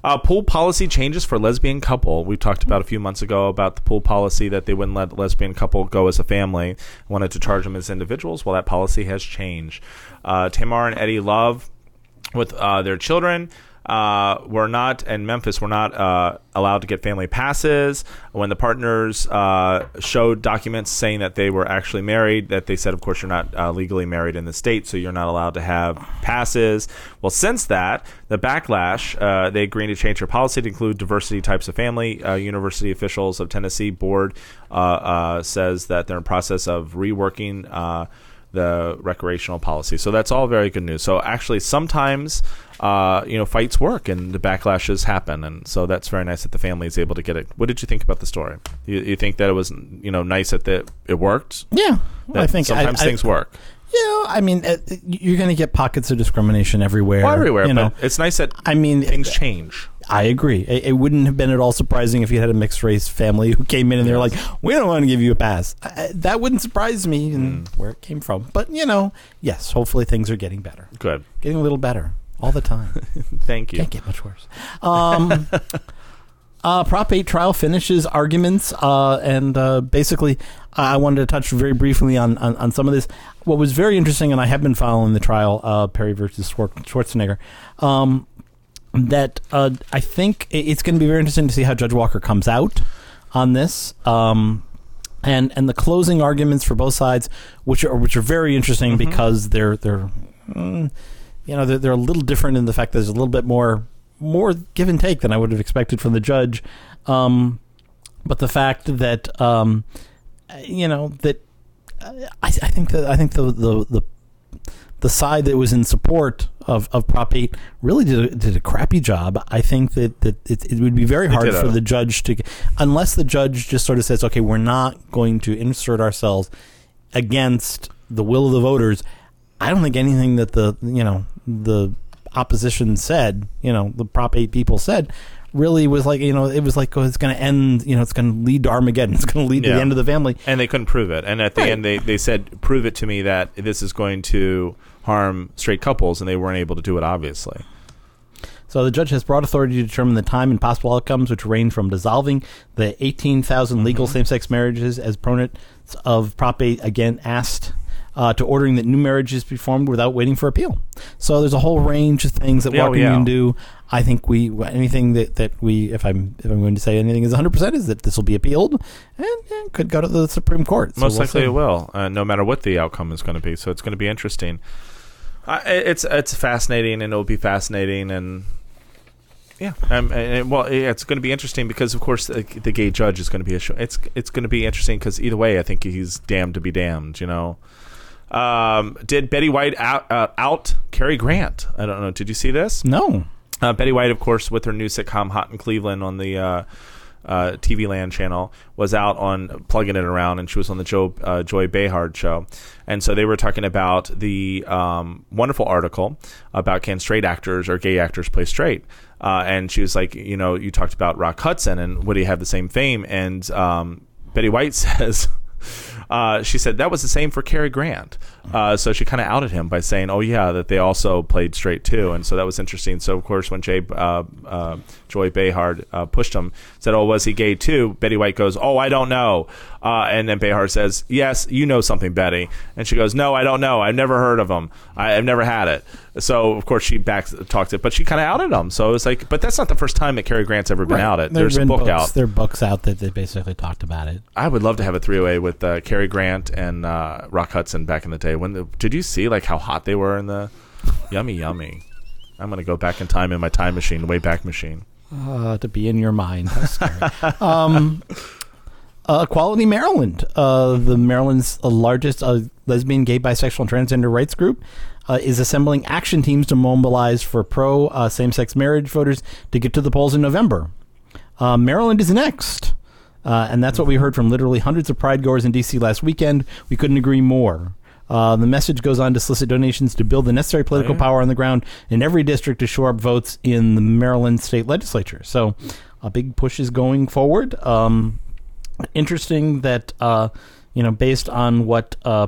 Uh, pool policy changes for lesbian couple. We talked about a few months ago about the pool policy that they wouldn't let lesbian couple go as a family. Wanted to charge them as individuals. Well, that policy has changed. Uh, Tamar and Eddie Love with uh, their children uh, were not in Memphis were not uh, allowed to get family passes. When the partners uh, showed documents saying that they were actually married that they said of course you're not uh, legally married in the state so you're not allowed to have passes. Well since that the backlash uh, they agreed to change their policy to include diversity types of family. Uh, university officials of Tennessee board uh, uh, says that they're in process of reworking uh, the recreational policy. So that's all very good news. So actually, sometimes uh, you know fights work and the backlashes happen, and so that's very nice that the family is able to get it. What did you think about the story? You, you think that it was you know nice that the, it worked?
Yeah,
That
I think
sometimes
I-
things work.
Yeah, I mean, uh, you're going to get pockets of discrimination everywhere.
Well, everywhere,
you know.
but it's nice that
I mean,
things change.
I agree. It, it wouldn't have been at all surprising if you had a mixed race family who came in and they're like, "We don't want to give you a pass." I, that wouldn't surprise me, and
Mm.
where it came from. But you know, yes, hopefully things are getting better,
Good.
getting a little better all the time.
Thank you.
Can't get much worse. Um, uh, Prop 8 trial finishes arguments, uh, and uh, basically, I wanted to touch very briefly on, on, on some of this. What was very interesting, and I have been following the trial, uh, Perry versus Schwar- Schwarzenegger, um, that uh, I think it's going to be very interesting to see how Judge Walker comes out on this. Um, and and the closing arguments for both sides, which are which are very interesting because they're they're mm, you know they're, they're a little different in the fact that there's a little bit more more give and take than I would have expected from the judge. Um, but the fact that um, you know that I, I think that I think the the the the side that was in support of, of Prop 8 really did a, did a crappy job. I think that, that it, it would be very hard for the judge to, unless the judge just sort of says, okay, we're not going to insert ourselves against the will of the voters. I don't think anything that the, you know, the opposition said, you know, the Prop 8 people said, really was like, you know, it was like, oh, it's going to end, you know, it's going to lead to Armageddon. It's going to lead to the end of the family.
and they couldn't prove it. And at the
Right.
end, they, they said, "Prove it to me that this is going to harm straight couples," and they weren't able to do it. Obviously,
So the judge has broad authority to determine the time and possible outcomes, which range from dissolving the 18,000 legal same-sex marriages as proponents of Prop 8 again asked, uh, to ordering that new marriages be formed without waiting for appeal. So there's a whole range of things that
Yeah,
Walker
yeah.
can do. I think we anything that, that we if I'm if I'm going to say anything is 100 percent is that this will be appealed and, and could go to the Supreme Court. So
most
we'll
likely
see.
it will, uh, no matter what the outcome is going to be. So it's going to be interesting. Uh, it's it's fascinating, and it'll be fascinating, and yeah, um, and, and, well, yeah, it's going to be interesting because, of course, the, the gay judge is going to be a show. It's it's going to be interesting because either way, I think he's damned to be damned. You know. Um, did Betty White out, uh, out Cary Grant? I don't know. Did you see this?
No.
Uh, Betty White, of course, with her new sitcom Hot in Cleveland on the uh, uh, TV Land channel, was out on plugging it around, and she was on the Joe, uh, Joy Behar show. And so they were talking about the um, wonderful article about can straight actors or gay actors play straight. Uh, and she was like, you know, you talked about Rock Hudson, and would he have the same fame? And um, Betty White says. Uh, she said that was the same for Cary Grant. Uh, so she kind of outed him by saying, "Oh yeah, that they also played straight too." And so that was interesting. So of course, when Jay uh, uh, Joy Behar uh, pushed him, said, "Oh, was he gay too?" Betty White goes, "Oh, I don't know." Uh, and then Behar says, "Yes, you know something, Betty." And she goes, "No, I don't know. I've never heard of him. I, I've never had it." So of course she back talked it, but she kind of outed him. So it was like, but that's not the first time that Cary Grant's ever been outed.
There have
There's a book
books,
out.
There are books out that, they basically talked about it.
I would love to have a three way with uh, Cary Grant and uh, Rock Hudson back in the day. When the, did you see like how hot they were in the yummy yummy? I'm gonna go back in time in my time machine, way back machine.
uh, to be in your mind. How scary. um, uh, Equality Maryland, uh, the Maryland's largest uh, lesbian, gay, bisexual, and transgender rights group, uh, is assembling action teams to mobilize for pro uh, same-sex marriage voters to get to the polls in November. Maryland is next. And that's what we heard from literally hundreds of pride goers in D.C. last weekend. We couldn't agree more. Uh, the message goes on to solicit donations to build the necessary political
yeah.
power on the ground in every district to shore up votes in the Maryland state legislature. So, a big push is going forward. Um, interesting that uh, you know, based on what uh,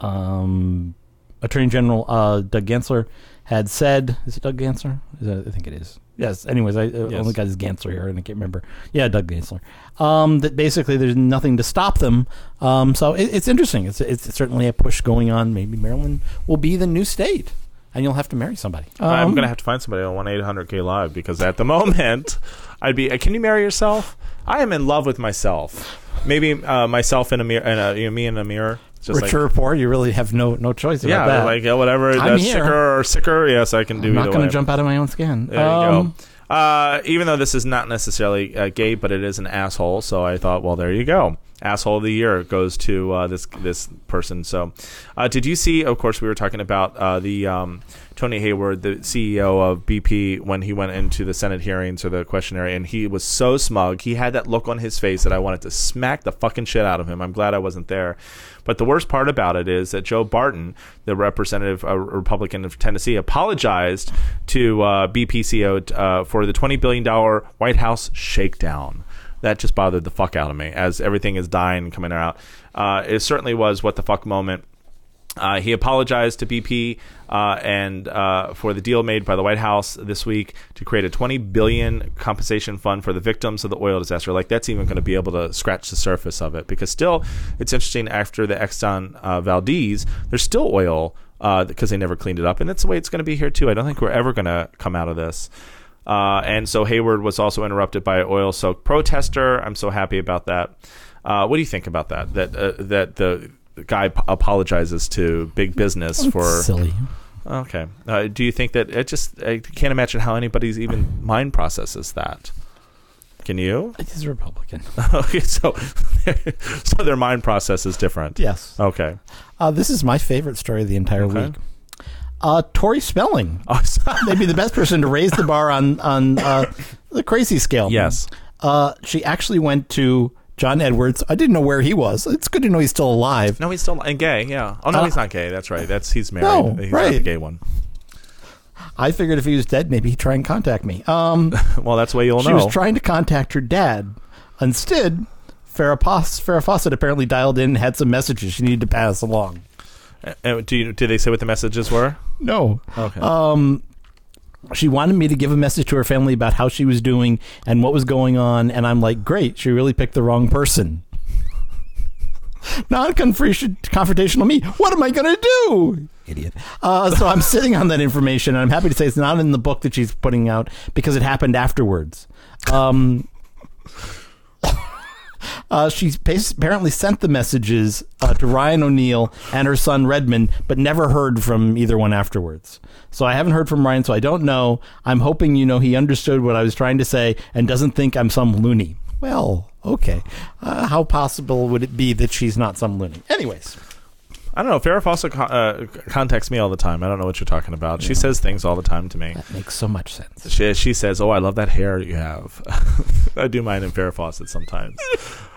um, Attorney General uh, Doug Gansler had said. Is it Doug Gansler? Is that, I think it is. Yes. Anyways, I uh,
Yes.
only got his Gansler here, and I can't remember. Yeah, Doug Gansler. Um, that basically there's nothing to stop them. Um, so it, it's interesting. It's it's certainly a push going on. Maybe Maryland will be the new state, and you'll have to marry somebody.
I'm
Um,
gonna have to find somebody on one eight hundred K live because at the moment, I'd be. Uh, can you marry yourself? I am in love with myself. Maybe uh, myself in a mirror, and uh, you know, me in a mirror. Just
Richer or
like,
poor, you really have no no choice about
yeah,
that.
like uh, whatever.
I'm
That's
here.
sicker or sicker. Yes, I can do.
I'm not going to jump out of my own skin.
There you
Um,
go. Uh, even though this is not necessarily uh, gay, but it is an asshole, so I thought, well, there you go. asshole of the year goes to uh, this this person. So, uh, did you see? Of course, we were talking about uh, the um, Tony Hayward, the CEO of BP, when he went into the Senate hearings or the questionnaire, and he was so smug. He had that look on his face that I wanted to smack the fucking shit out of him. I'm glad I wasn't there. But the worst part about it is that Joe Barton, the representative, a Republican of Tennessee, apologized to uh, BP CEO uh, for the $20 billion White House shakedown that just bothered the fuck out of me as everything is dying coming out. Uh, it certainly was what the fuck moment. Uh, he apologized to BP uh, and uh, for the deal made by the White House this week to create a 20 billion compensation fund for the victims of the oil disaster. Like that's even going to be able to scratch the surface of it because still, it's interesting. After the Exxon uh, Valdez, there's still oil because they never cleaned it up, and that's the way it's going to be here too. I don't think we're ever going to come out of this. Uh, and so Hayward was also interrupted by an oil soaked protester. I'm so happy about that. Uh, what do you think about that? That uh, that the guy p- apologizes to big business for
Silly.
Okay. Uh, do you think that it just? I can't imagine how anybody's even mind processes that. Can you?
He's a Republican.
okay, so so their mind process is different.
Yes.
Okay.
Uh, this is my favorite story of the entire
Okay.
week. Uh, Tori Spelling.
Oh,
Maybe the best person to raise the bar on on uh, the crazy scale.
Yes.
Uh, she actually went to John Edwards. I didn't know where he was. It's good to know he's still alive.
no, he's still and gay. Yeah. Oh no,
Uh,
he's not gay. That's right. That's he's married.
No,
he's not the gay one.
I figured if he was dead, maybe he'd try and contact me. Um,
Well, that's why you'll
she
know.
She was trying to contact her dad. Instead, Farrah, Pos- Farrah Fawcett apparently dialed in and had some messages she needed to pass along.
Uh, do you, did they say what the messages were?
No.
Okay.
Um, she wanted me to give a message to her family about how she was doing and what was going on, and I'm like, great, she really picked the wrong person. Non-confrontational me. What am I going to do? Idiot. Uh, so I'm sitting on that information, and I'm happy to say it's not in the book that she's putting out because it happened afterwards. Um, uh, she apparently sent the messages uh, to Ryan O'Neal and her son Redmond, but never heard from either one afterwards. So I haven't heard from Ryan, so I don't know. I'm hoping you know he understood what I was trying to say and doesn't think I'm some loony. Well, okay. Uh, how possible would it be that she's not some loony? Anyways,
I don't know. Farrah Fawcett con- uh, contacts me all the time. I don't know what you're talking about. She says things all the time to me.
that makes so much sense.
She, she says, "Oh, I love that hair you have." I do mine in Farrah Fawcett sometimes.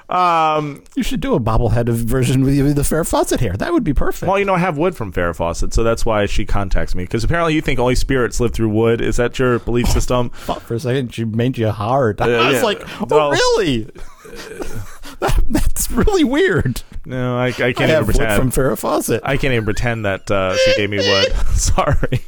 Um,
You should do a bobblehead of version with the Fair Fawcett hair. That would be perfect.
well, you know, I have wood from Farrah Fawcett, so that's why she contacts me. Because apparently, you think only spirits live through wood. Is that your belief system?
thought for a second she made you hard. I
Yeah,
was
yeah.
like, oh,
Well-
really? That- that's really weird.
No, I, I can't
I
even
have wood
pretend.
from Farrah Fawcett.
I can't even pretend that uh, she gave me wood. Sorry.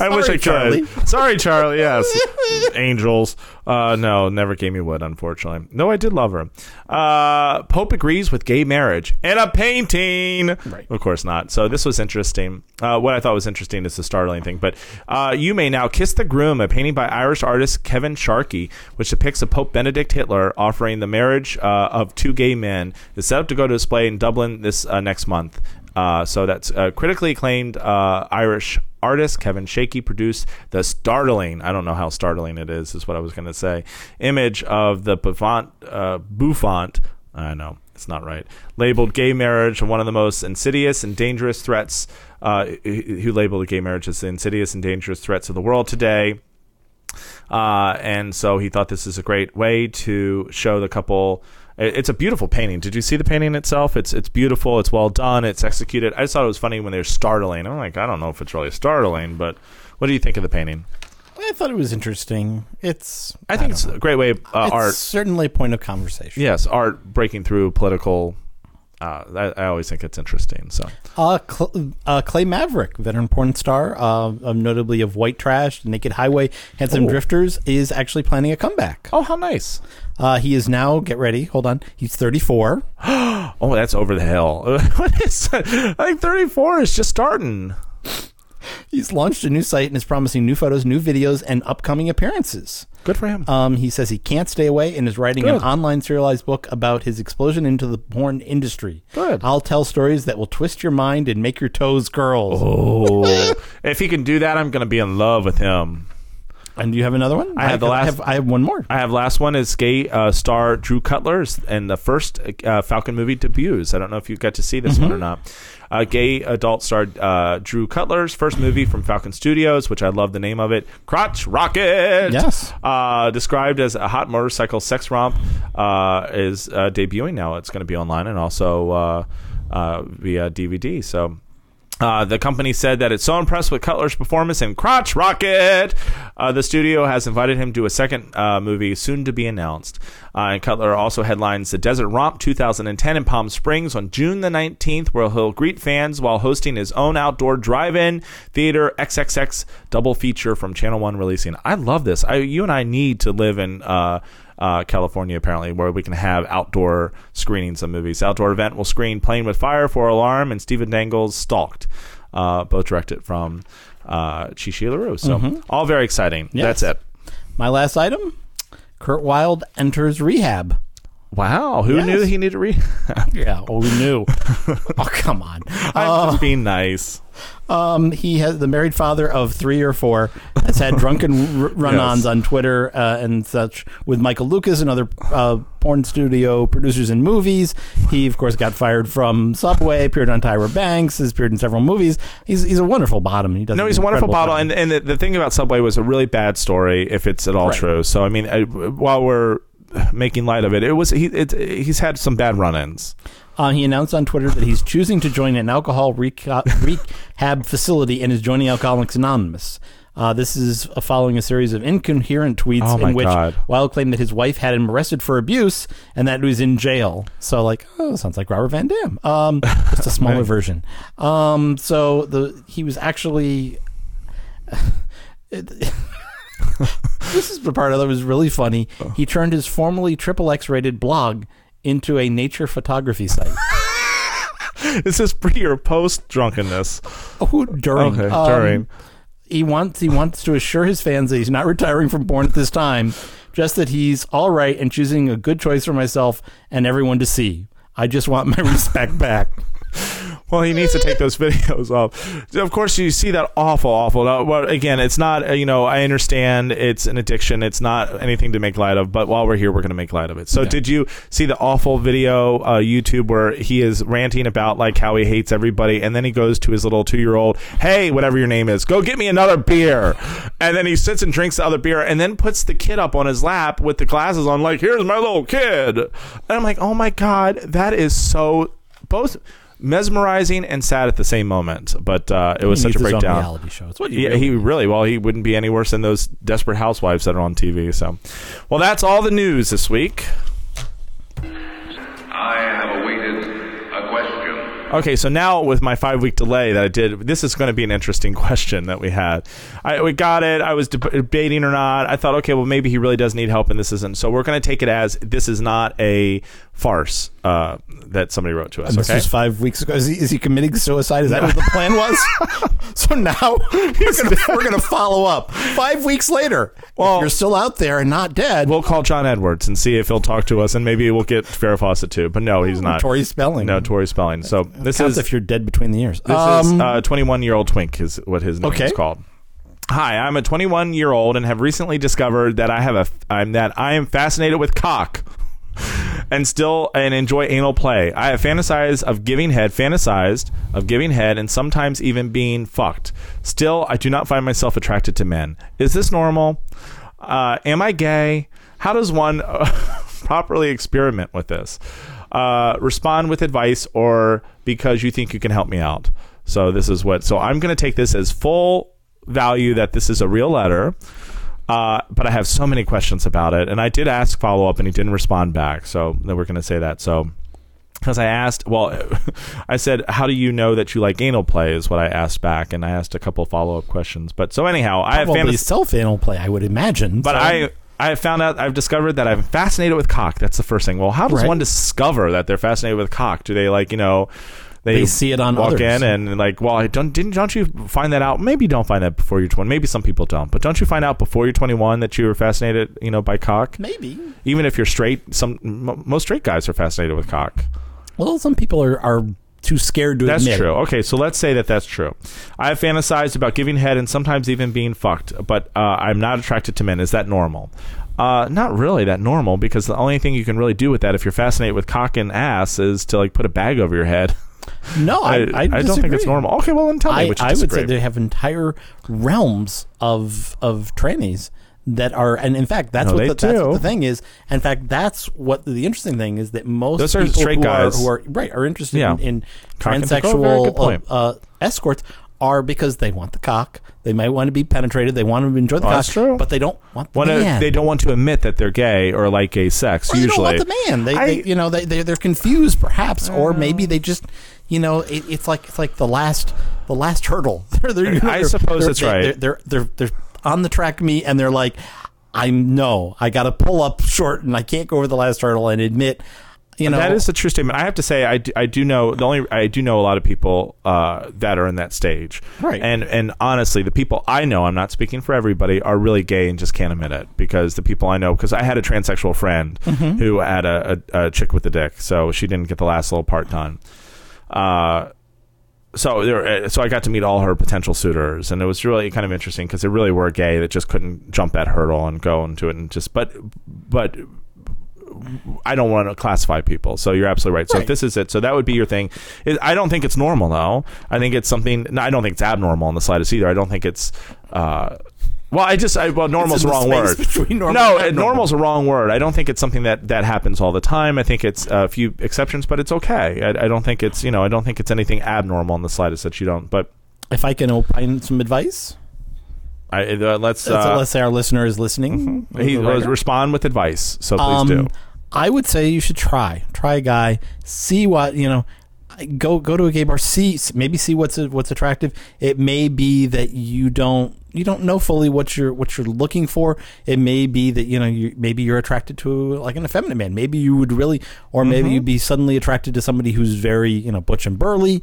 I wish I could.
Charlie.
Sorry, Charlie. Yes, angels. Uh, no, never gave me wood. Unfortunately, no, I did love her. Uh, Pope agrees with gay marriage and a painting.
Right.
Of course not. So this was interesting. Uh, what I thought was interesting is the startling thing. But uh, you may now kiss the groom, a painting by Irish artist Kevin Sharkey, which depicts a Pope Benedict Hitler offering the marriage uh, of two gay men, is set up to go to display in Dublin this uh, next month. Uh, so that's uh, critically acclaimed uh, Irish artist Kevin Sharkey produced the startling, I don't know how startling it is, is what I was going to say, image of the Buffont, uh, Buffont, I know, it's not right, labeled gay marriage one of the most insidious and dangerous threats, uh, who who labeled gay marriage as the insidious and dangerous threats of the world today. Uh, and so he thought this is a great way to show the couple. It- It's a beautiful painting. Did you see the painting itself? It's it's beautiful. It's well done. It's executed. I just thought it was funny when they're startling. I'm like, I don't know if it's really startling, but what do you think of the painting?
I thought it was interesting. It's
I think it's
don't
a great way uh,
it's
art.
certainly a point of conversation.
Yes, art breaking through political. Uh, I, I always think it's interesting. So
Uh, Cl- uh, Clay Maverick, veteran porn star, uh, notably of White Trash, Naked Highway, Handsome
Oh.
Drifters, is actually planning a comeback.
oh, how nice.
Uh, he is now, get ready, hold on, he's 34.
Oh, that's over the hill. what is? That? I think 34 is just starting.
He's launched a new site and is promising new photos, new videos, and upcoming appearances.
Good for him.
Um, he says he can't stay away and is writing
Good.
an online serialized book about his explosion into the porn industry.
Good.
I'll tell stories that will twist your mind and make your toes curl.
Oh, if he can do that, I'm going to be in love with him.
And do you have another one?
I have the
I
last-
have, I have one more.
I have last one is gay uh, star Drew Cutler and the first uh, Falcon movie debuts. I don't know if you got to see this one or not. Uh, gay adult star uh, Drew Cutler's first movie from Falcon Studios, which I love the name of it, Crotch Rocket.
Yes.
Uh, described as a hot motorcycle sex romp, uh, is uh, debuting now. It's going to be online and also uh, uh, via DVD. So. Uh, the company said that it's so impressed with Cutler's performance in Crotch Rocket. Uh, the studio has invited him to a second uh, movie soon to be announced. Uh, and Cutler also headlines the Desert Romp 2010 in Palm Springs on June the 19th, where he'll greet fans while hosting his own outdoor drive-in theater XXX double feature from Channel One releasing. I love this. I, you and I need to live in. Uh, uh, California, apparently, where we can have outdoor screenings of movies. Outdoor event will screen Playing with Fire, For Alarm, and Stephen Dangle's Stalked, uh, both directed from uh, Chi Chi LaRue. So, all very exciting.
Yes.
That's it.
My last item Kurt Wild enters rehab.
Wow. Who
Yes.
knew he needed rehab?
Yeah, well, we knew. oh, come on.
I'm just being nice.
Um, he has the married father of three or four has had drunken r- run-ons
Yes.
on Twitter uh, and such with Michael Lucas and other uh, porn studio producers in movies. He, of course, got fired from Subway. Appeared on Tyra Banks. Has appeared in several movies. He's he's a wonderful bottom. He does
No, he's a wonderful
job.
And, and the, the thing about Subway was a really bad story, if it's at all
Right.
true. So, I mean, uh, while we're making light of it, it was he. It, he's had some bad run-ins.
Uh, he announced on Twitter that he's choosing to join an alcohol reca- rehab facility and is joining Alcoholics Anonymous. Uh, this is uh, following a series of incoherent tweets
Oh, my
in which
God.
Wild claimed that his wife had him arrested for abuse and that he was in jail. So, like, oh, sounds like Robert Van Dam. Um, just a smaller version. Um, so the he was actually. it- this is the part that was really funny. He turned his formerly triple X rated blog into a nature photography site.
This is pre or post drunkenness.
Oh, during.
Okay,
Um,
during.
He wants he wants to assure his fans that he's not retiring from porn at this time, just that he's all right and choosing a good choice for myself and everyone to see. I just want my respect back.
Well, he needs to take those videos off. Of course, you see that awful, awful. Now, well, again, it's not. You know, I understand it's an addiction. It's not anything to make light of. But while we're here, we're going to make light of it. So, did you see the awful video uh, YouTube where he is ranting about like how he hates everybody, and then he goes to his little two-year-old, "Hey, whatever your name is, go get me another beer," and then he sits and drinks the other beer, and then puts the kid up on his lap with the glasses on, like, "Here's my little kid," and I'm like, "Oh my god, that is so both." Mesmerizing and sad at the same moment. But uh, it was
He
such a
needs his own
breakdown.
reality show. It's what you
Yeah,
really
he really well. He wouldn't be any worse than those desperate housewives that are on TV. So, well, that's all the news this week.
I have awaited a question.
Okay, so now with my five week delay that I did, this is going to be an interesting question that we had. I we got it. I was deb- debating or not. I thought, okay, well maybe he really does need help, and this isn't. So we're going to take it as this is not a farce uh, that somebody wrote to us.
And this
okay,
was five weeks ago. Is he, is he committing suicide? Is that what the plan was? so now we're gonna, we're gonna follow up five weeks later.
Well-
you're still out there and not dead.
we'll call John Edwards and see if he'll talk to us, and maybe we'll get Farrah Fawcett too. But no, he's not.
Tori Spelling.
No, Tori Spelling. So this is
if you're dead between the ears.
This
Um,
is uh, 21 year old twink is what his name
Okay.
is called. Hi, I'm a 21 year old and have recently discovered that I have a I'm that I am fascinated with cock. And still, and enjoy anal play. I have fantasized of giving head, fantasized of giving head, and sometimes even being fucked. Still, I do not find myself attracted to men. Is this normal? Uh, am I gay? How does one uh, properly experiment with this? Uh, respond with advice or because you think you can help me out. So this is what. So I'm going to take this as full value that this is a real letter. Uh, but I have so many questions about it, and I did ask follow up, and he didn't respond back. So then we're going to say that. So because I asked, well, I said, "How do you know that you like anal play?" Is what I asked back, and I asked a couple follow up questions. But so anyhow, I have
probably
fantas-
self anal play, I would imagine.
but
So-
I I have found out I've discovered that I'm fascinated with cock. That's the first thing. Well, how does
Right.
one discover that they're fascinated with cock? Do they like you know?
They see it on
walk
others.
in and like, well, I don't didn't don't you find that out? Maybe you don't find that before you're 20. Maybe some people don't, but don't you find out before you're 21 that you were fascinated, you know, by cock?
maybe.
Even if you're straight, some m- most straight guys are fascinated with cock.
Well, some people are, are too scared to
That's
admit.
That's
true.
Okay, so let's say that that's true. I have fantasized about giving head and sometimes even being fucked, but uh, I'm not attracted to men. Is that normal? Uh, not really that normal because the only thing you can really do with that if you're fascinated with cock and ass is to like put a bag over your head.
No, I, I,
I, don't think it's normal. Okay, well then tell me
I,
you
I would say they have entire realms of of trannies that are, and in fact, that's
No,
what the, that's what the thing is. In fact, that's what the interesting thing is that most
Those are straight
who
guys.
are who are right are interested
Yeah.
in, in
Cock and dick. Very good
transsexual uh, uh, escorts are because they want the cock. They might want to be penetrated. They want to enjoy the
Oh,
cock,
that's true.
but they don't want the
Wanna-
man.
they don't want to admit that they're gay or like gay sex.
Or they
usually,
don't want the man. They,
I-
they you know, they they they're confused perhaps, or maybe they just, you know, it, it's like it's like the last the last hurdle. They're, they're, you know,
I suppose that's right.
They're, they're they're they're on the track me, and they're like, I know I got to pull up short, and I can't go over the last hurdle and admit, you know,
that is a true statement. I have to say, I do, I do know the only I do know a lot of people uh, that are in that stage,
Right.
And and honestly, the people I know, I'm not speaking for everybody, are really gay and just can't admit it because the people I know, because I had a transsexual friend
Mm-hmm.
who had a, a, a chick with a dick, so she didn't get the last little part done. Uh, so there, uh, so I got to meet all her potential suitors, and it was really kind of interesting because they really were gay that just couldn't jump that hurdle and go into it, and just but but I don't want to classify people. So you're absolutely right. So if
Right.
this is it, so that would be your thing. It, I don't think it's normal though. I think it's something. No, I don't think it's abnormal in the slightest either. I don't think it's. Uh, well, I just I, well, normal's
in
the
the
wrong word.
between normal
no,
and abnormal.
normal's a wrong word. I don't think it's something that that happens all the time. I think it's a few exceptions, but it's okay. I, I don't think it's you know I don't think it's anything abnormal in the slightest that you don't. But
if I can opine some advice,
I, uh, let's
so
uh,
let's say our listener is listening.
he was respond with advice. So please
Um,
do.
I would say you should try. Try a guy. See what you know. Go go to a gay bar. See maybe see what's what's attractive. It may be that you don't you don't know fully what you're what you're looking for. It may be that you know you maybe you're attracted to like an effeminate man. Maybe you would really, or maybe
Mm-hmm.
you'd be suddenly attracted to somebody who's very you know butch and burly.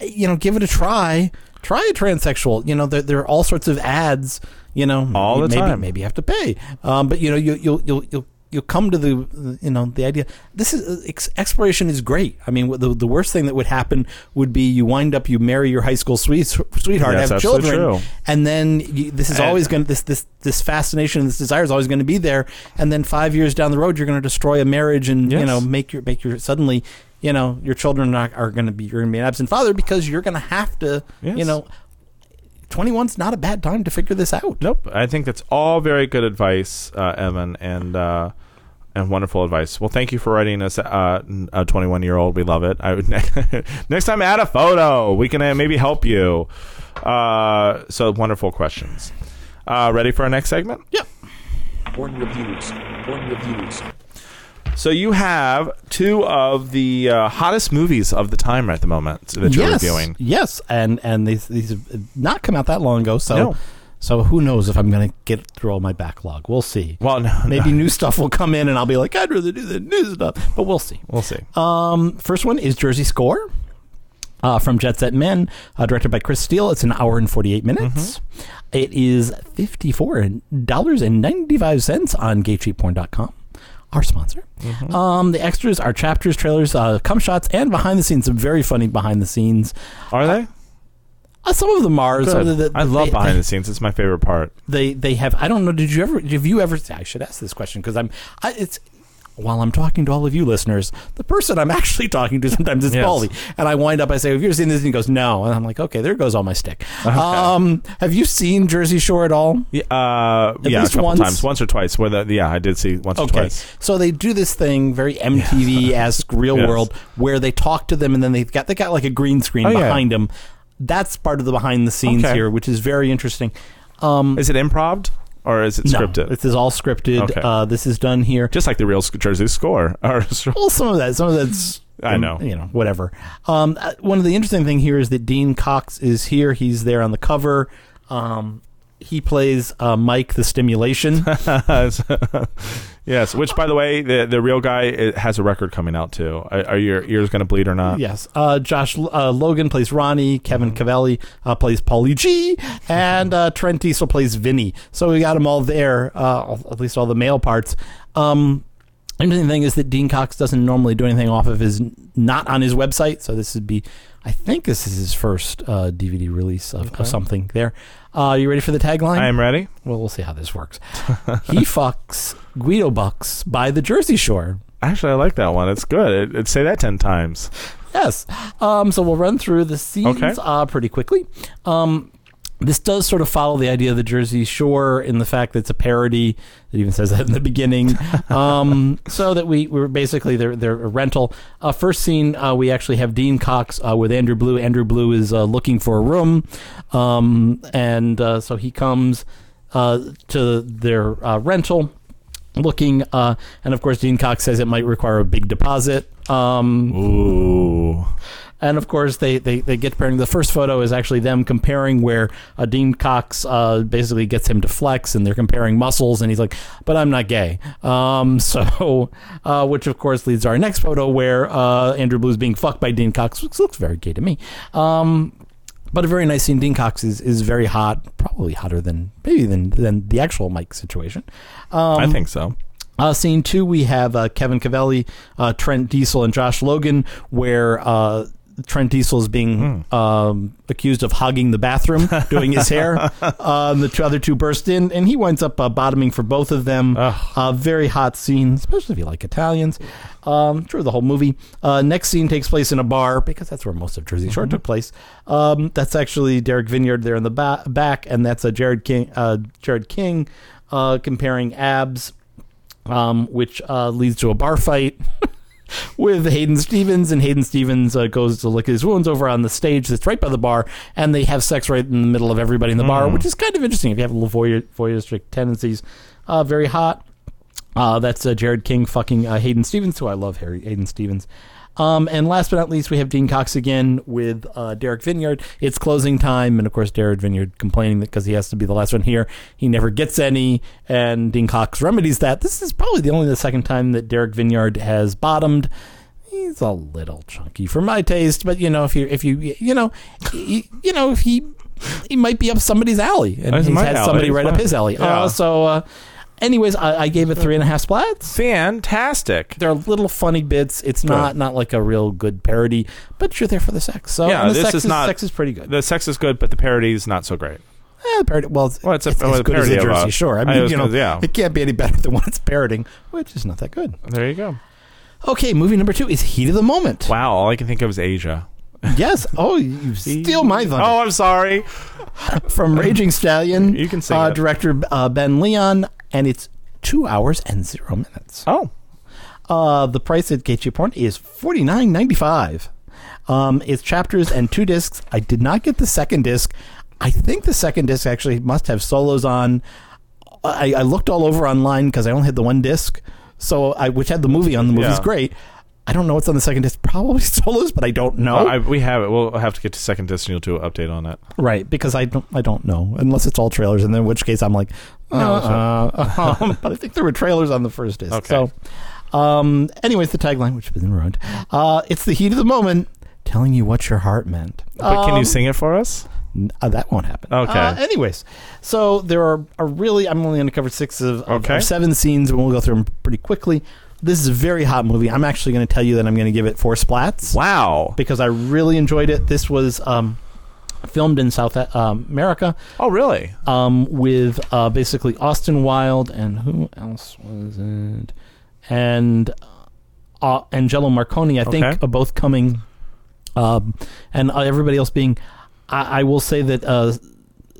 You know, give it a try. Try a transsexual. You know, there, there are all sorts of ads. You know,
All the
maybe,
time.
Maybe you have to pay, um, but you know, you, you'll you'll you'll you'll come to the you know the idea. This is uh, ex- exploration is great. I mean, the the worst thing that would happen would be you wind up you marry your high school sweet, sweetheart,
That's
have children,
true.
and then you, this is
And-
always going to this this this fascination, this desire is always going to be there, and then five years down the road, you're going to destroy a marriage and you know make your make your suddenly. You know, your children are, are going to be you're going to be an absent father because you're going to have to.
Yes.
You know, 21's not a bad time to figure this out.
Nope. I think that's all very good advice, uh, Evan, and uh, and wonderful advice. Well, thank you for writing us uh, a 21 year old. We love it. I would next time add a photo. We can uh, maybe help you. Uh, so wonderful questions. Uh, ready for our next segment?
Yep.
Porn reviews. Porn reviews.
So you have two of the uh, hottest movies of the time at the moment that you're
yes,
reviewing.
Yes, and and these these have not come out that long ago, so
No.
so who knows if I'm going to get through all my backlog? We'll see.
Well, no,
Maybe
no.
new stuff will come in, and I'll be like, I'd rather do the new stuff, but we'll see.
we'll see.
Um, first one is Jersey Score. Uh, from Jet Set Men, uh, directed by Chris Steele. It's an hour and 48 minutes. It is $54.95 on gaycheapporn.com, our sponsor. Um, the extras are chapters, trailers, uh, cum shots, and behind the scenes. Some very funny behind the scenes.
Are they?
Uh, some of them are. Some
Good.
of the,
I love
they,
behind
they,
the scenes. It's my favorite part.
They they have. I don't know. Did you ever? Have you ever? I should ask this question because I'm. I, it's while I'm talking to all of you listeners, the person I'm actually talking to sometimes is
Yes.
Paulie, and I wind up. I say, "Have you ever seen this?" And he goes, "No," and I'm like, "Okay, there goes all my stick." Um, have you seen Jersey Shore at all?
Yeah, uh, yeah, a
least
couple
once?
times, once or twice. Where the, yeah, I did see once or twice.
so they do this thing very MTV esque, real
Yes.
world, where they talk to them, and then they've got they got like a green screen
Oh, yeah.
behind them. That's part of the behind the scenes
Okay.
here, which is very interesting. Um,
Is it improv or is it
no,
scripted?
this is all scripted.
Okay.
Uh, this is done here.
Just like the real Jersey score. Or-
Well, some of that, some of that's.
I know.
you know, whatever. Um, uh, one of the interesting thing here is that Dean Cox is here. He's there on the cover. Um, he plays uh, Mike the Stimulation.
yes. Which, by the way, the the real guy has a record coming out too. Are, are your ears going to bleed or not?
yes. Uh, Josh uh, Logan plays Ronnie. Kevin
Mm-hmm.
Cavelli uh, plays Paulie G, and uh, Trent Diesel plays Vinny. So we got them all there. Uh, at least all the male parts. Um, Interesting thing is that Dean Cox doesn't normally do anything off of his not on his website, so this would be, I think this is his first uh, DVD release of, of something. There, uh, you ready for the tagline?
I am ready.
Well, we'll see how this works. he fucks Guido Bucks by the Jersey Shore.
Actually, I like that one. It's good. It, it, say that ten times.
Yes. Um, so we'll run through the scenes
Okay.
uh, pretty quickly. Um, this does sort of follow the idea of the Jersey Shore in the fact that it's a parody. It even says that in the beginning. um, so that we we're basically they're they're a rental. Uh, first scene uh, we actually have Dean Cox uh, with Andrew Blue. Andrew Blue is uh, looking for a room, um, and uh, so he comes uh, to their uh, rental. Looking, uh, and of course, Dean Cox says it might require a big deposit. Um,
Ooh.
And of course, they, they, they get comparing. The first photo is actually them comparing where uh, Dean Cox uh, basically gets him to flex, and they're comparing muscles, and he's like, "But I'm not gay." Um, so, uh, which of course leads to our next photo where uh, Andrew Blue's being fucked by Dean Cox, which looks very gay to me. Um, but a very nice scene. Dean Cox is, is very hot, probably hotter than maybe than than the actual Mike situation. Um,
I think so.
uh, scene two, we have uh, Kevin Cavelli, uh, Trent Diesel, and Josh Logan, where uh, Trent Diesel is being um, accused of hogging the bathroom, doing his hair. Uh, the two other two burst in, and he winds up uh, bottoming for both of them. Uh, very hot scene, especially if you like Italians. Um, through the whole movie. Uh, next scene takes place in a bar because that's where most of Jersey Shore took place. Um, that's actually Derek Vineyard there in the ba- back, and that's uh, Jared King. Uh, Jared King uh, comparing abs um, which uh, leads to a bar fight with Hayden Stevens, and Hayden Stevens uh, goes to lick his wounds over on the stage that's right by the bar, and they have sex right in the middle of everybody in the bar, which is kind of interesting if you have a little voyeur, voyeuristic tendencies. Uh, very hot. Uh, that's uh, Jared King fucking uh, Hayden Stevens, who I love, Harry Hayden Stevens. Um, and last but not least, we have Dean Cox again with uh, Derek Vineyard. It's closing time, and of course, Derek Vineyard complaining that because he has to be the last one here, he never gets any, and Dean Cox remedies that. This is probably the only the second time that Derek Vineyard has bottomed. He's a little chunky for my taste, but you know, if you if you you know, you, you know, if he he might be up somebody's alley, and he's had
alley.
somebody
It's
right up his alley.
Yeah.
Uh, so, uh, anyways, I, I gave it three and a half splats
Fantastic.
there are little funny bits. It's not not like a real good parody, but you're there for the sex. So
Yeah,
and the
this
sex
is not-
sex is pretty good.
The sex is good, but the parody is not so great.
Eh, parody, well, it's,
Well, it's a-
it's
well,
as
a
good as the
parody of,
Jersey
uh,
Shore. I
I
mean,
was
you know,
gonna- yeah.
it can't be any better than what it's parodying, which is not that good.
There you go.
Okay, movie number two is Heat of the Moment.
Wow, all I can think of is Asia.
Yes. Oh, you steal my thunder.
Oh, I'm sorry.
From Raging Stallion.
You can sing
uh,
it.
Director uh, Ben Leon, and it's two hours and zero minutes.
Oh,
Uh, the price at Gay Cheap Porn is forty nine ninety five. Um, it's chapters and two discs. I did not get the second disc. I think the second disc actually must have solos on. I, I looked all over online because I only had the one disc, so I which had the movie on. The movie's
Yeah.
great. I don't know what's on the second disc. Probably solos, but I don't know.
Uh, I, we have it. We'll have to get to second disc and you'll do an update on it.
Right, because I don't, I don't know unless it's all trailers, and then in which case I'm like,
No,
uh, um, but I think there were trailers on the first disc.
Okay.
So, um, anyways, the tagline, which has been ruined, uh, it's the heat of the moment, telling you what your heart meant.
But can you
Um,
sing it for us?
uh, that won't happen.
Okay.
Uh, anyways, so there are, are really, I'm only going to cover six of, of
Okay.
or seven scenes, and we'll go through them pretty quickly. This is a very hot movie. I'm actually going to tell you that I'm going to give it four splats
Wow.
because I really enjoyed it. This was um, filmed in South um, America
Oh, really?
um, with uh, basically Austin Wilde and who else was it? And uh, Angelo Marconi, I think,
Okay.
are both coming, um, and uh, everybody else being. I, I will say that uh,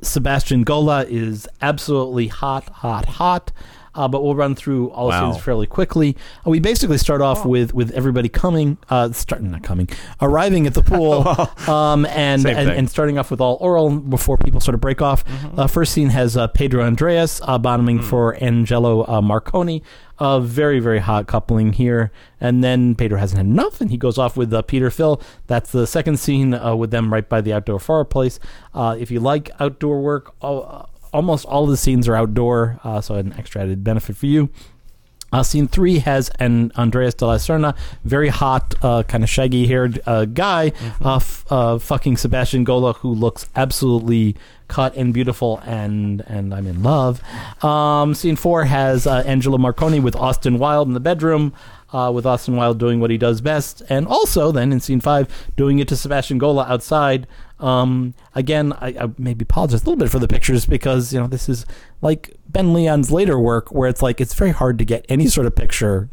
Sebastian Gola is absolutely hot, hot, hot. Uh, but we'll run through all the
Wow.
scenes fairly quickly. Uh, we basically start off with with everybody coming, uh, starting not coming, arriving at the pool, um, and, and and starting off with all oral before people sort of break off. Uh, first scene has uh, Pedro Andreas uh, bottoming for Angelo uh, Marconi. Uh, very very hot coupling here, and then Pedro hasn't had enough, and he goes off with uh, Peter Phil. That's the second scene uh, with them right by the outdoor fireplace. Uh, if you like outdoor work, all, almost all of the scenes are outdoor, uh, so an extra added benefit for you. Uh, scene three has an Andreas de la Serna, very hot, uh, kind of shaggy haired uh, guy, uh, f- uh, fucking Sebastian Gola, who looks absolutely cut and beautiful, and and I'm in love. Um, scene four has uh, Angelo Marconi with Austin Wilde in the bedroom. Uh, with Austin Wilde doing what he does best, and also then in scene five, doing it to Sebastian Gola outside. Um, again, I, I maybe apologize a little bit for the pictures because you know this is like Ben Leon's later work, where it's like it's very hard to get any sort of picture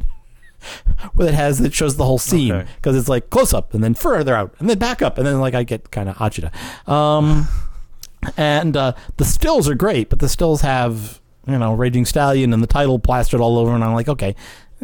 where it has that shows the whole scene
Okay.
because it's like close up and then further out and then back up and then like I get kind of achita. Um, and uh, the stills are great, but the stills have you know Raging Stallion and the title plastered all over, and I'm like, okay,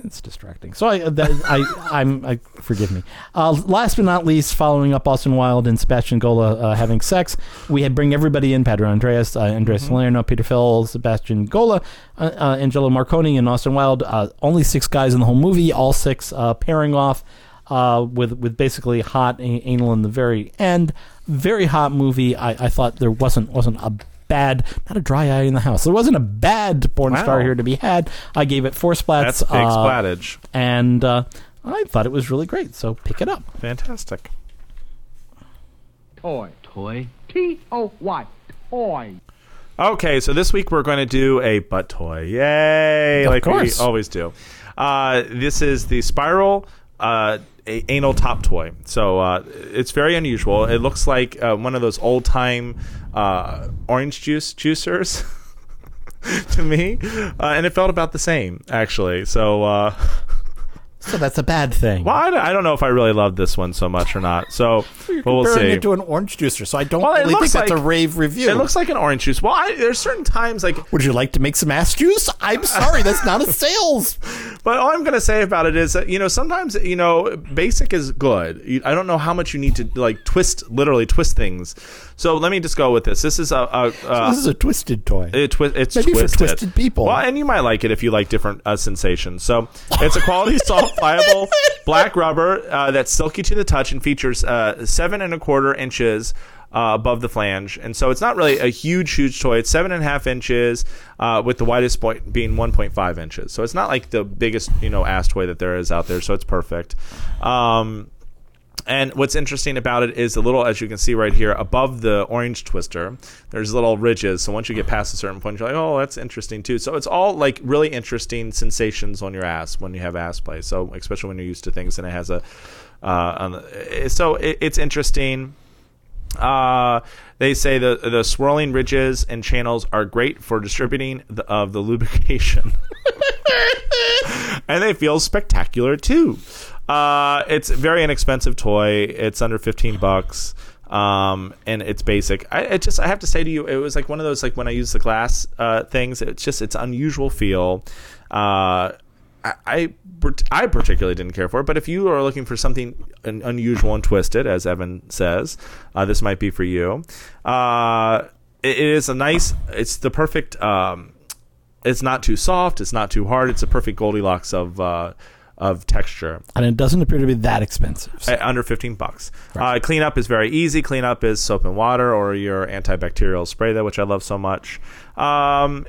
it's distracting. So I, that, I, I'm, I forgive me. Uh, last but not least, following up Austin Wilde and Sebastian Gola uh, having sex, we had bring everybody in: Pedro Andreas, uh, Andreas Salerno, Peter Phil, Sebastian Gola, uh, uh, Angelo Marconi, and Austin Wilde. Uh, only six guys in the whole movie, all six uh, pairing off uh, with with basically hot anal in the very end. Very hot movie. I, I thought there wasn't wasn't a bad, not a dry eye in the house. There wasn't a bad porn
Wow.
star here to be had. I gave it four splats.
That's big
uh,
splattage.
and uh, I thought it was really great. So pick it up.
Fantastic.
Toy. Toy. T O Y. Toy.
Okay, so this week we're going to do a butt toy. Yay!
Of
like
course.
we always do. Uh, this is the Spiral uh, a- anal top toy. So uh, it's very unusual. It looks like uh, one of those old time uh, orange juice juicers to me, uh, and it felt about the same actually. So.
So that's a bad thing.
well, I don't, I don't know if I really love this one so much or not. So
You're
well, we'll
comparing
see.
it to an orange juicer, so I don't
Well, it
really think
looks
that's a
like-
rave review.
it looks like an orange juice. Well, I, there's certain times like
Would you like to make some ass juice? I'm sorry, that's not a sales.
But all I'm going to say about it is that you know sometimes you know basic is good. You, I don't know how much you need to like twist, literally twist things. So let me just go with this. This is a, a, a
this is a twisted toy.
it twi- it's
Maybe for
twisted.
twisted people.
Well, and you might like it if you like different uh, sensations. So it's a quality, soft, pliable black rubber uh, that's silky to the touch and features uh, seven and a quarter inches. Uh, above the flange, and so it's not really a huge, huge toy. It's seven and a half inches, uh, with the widest point being 1.5 inches. So it's not like the biggest, you know, ass toy that there is out there. So it's perfect. Um, and what's interesting about it is a little, as you can see right here, above the orange twister, there's little ridges. So once you get past a certain point, you're like, oh, that's interesting too. So it's all like really interesting sensations on your ass when you have ass play. So especially when you're used to things and it has a, uh, the- so it, it's interesting. Uh, they say the the swirling ridges and channels are great for distributing the, of the lubrication, and they feel spectacular too. Uh, it's a very inexpensive toy. It's under fifteen bucks, um, and it's basic. I it just I have to say to you, it was like one of those like when I use the glass uh, things. It's just it's unusual feel. Uh, I, I particularly didn't care for it, but if you are looking for something un- unusual and twisted, as Evan says, uh, this might be for you. Uh, it, it is a nice. It's the perfect. Um, it's not too soft. It's not too hard. It's a perfect Goldilocks of uh, of texture.
and it doesn't appear to be that expensive. So-
Uh, under 15 bucks. Uh, cleanup is very easy. Cleanup is soap and water or your antibacterial spray, that which I love so much. Um,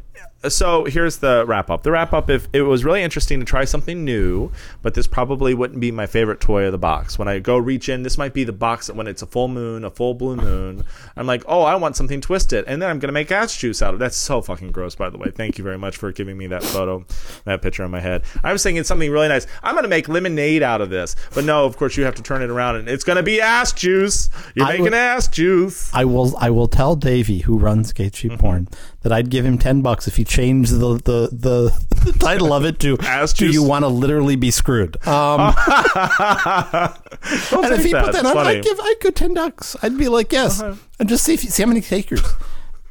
so here's the wrap up. The wrap up, if it was really interesting to try something new, but this probably wouldn't be my favorite toy of the box. When I go reach in, this might be the box that when it's a full moon, a full blue moon, I'm like, oh, I want something twisted, and then I'm gonna make ass juice out of. it. That's so fucking gross, by the way. Thank you very much for giving me that photo, that picture in my head. I was thinking something really nice. I'm gonna make lemonade out of this, but no, of course you have to turn it around, and it's gonna be ass juice. You're
I
making
would-
ass juice.
I will I will tell Davey, who runs Gay Cheap
Mm-hmm.
Porn, that I'd give him ten bucks if he changed the the, the, title of it to
Ass
Do you want to literally be screwed? Um, and if he
that.
put that on. I'd give I'd go ten bucks. I'd be like, yes, and just see if see how many takers.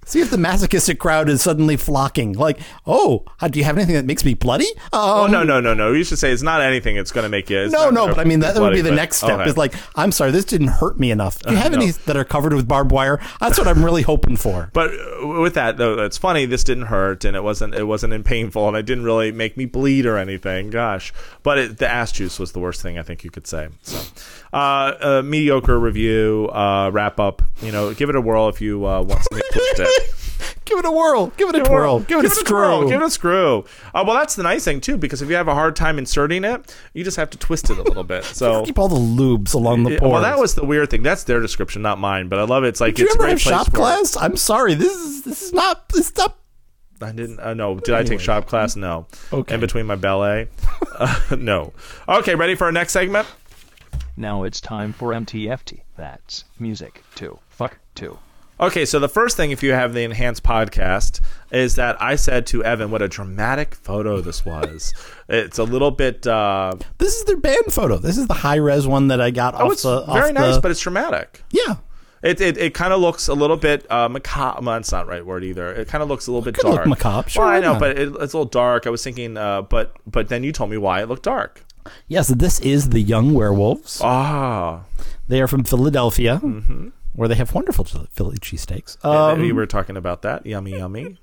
See if the masochistic crowd is suddenly flocking. Like, oh, do you have anything that makes me bloody? Um,
Oh no no no no! You should say it's not anything. It's going to make you.
No, no, but I mean that, would be the
bloody,
next step.
okay.
Is like, I'm sorry, this didn't hurt me enough. Do you have
no.
any that are covered with barbed wire? That's what I'm really hoping for.
But uh, with that though, it's funny. This didn't hurt, and it wasn't. It wasn't in painful, and it didn't really make me bleed or anything. Gosh, but it, the ass juice was the worst thing I think you could say. So, uh, a mediocre review, uh, wrap up. You know, give it a whirl if you uh, want something.
Give it a whirl. Give it a twirl. Give it a screw.
Give it a screw. Uh, well, that's the nice thing too, because if you have a hard time inserting it, you just have to twist it a little bit. So.
Keep all the lubes along the pores.
well, that was the weird thing. That's their description, not mine. But I love it. It's like
Did you
it's a
ever
great
have shop class? I'm sorry. This is this is not this is not.
I didn't. Uh, no. Did I take shop class? No.
Okay.
In between my ballet. uh, no. Okay. Ready for our next segment?
Now it's time for MTFT. That's music to fuck to.
Okay, so the first thing, if you have the enhanced podcast, is that I said to Evan what a dramatic photo this was. it's a little bit. Uh,
This is their band photo. This is the high res one that I got
oh,
off
it's
the.
very
off
nice,
the-
but it's dramatic.
yeah.
It it, it kind of looks a little bit uh, macabre. Well, that's not the right word either. It kind of looks a little bit
could look
dark.
macabre, sure,
well, I know,
not?
but it, it's a little dark. I was thinking, uh, but but then you told me why it looked dark.
Yes, this is the Young Werewolves.
Ah,
They are from Philadelphia, where they have wonderful Philly cheesesteaks.
um, you were talking about that. Yummy, yummy.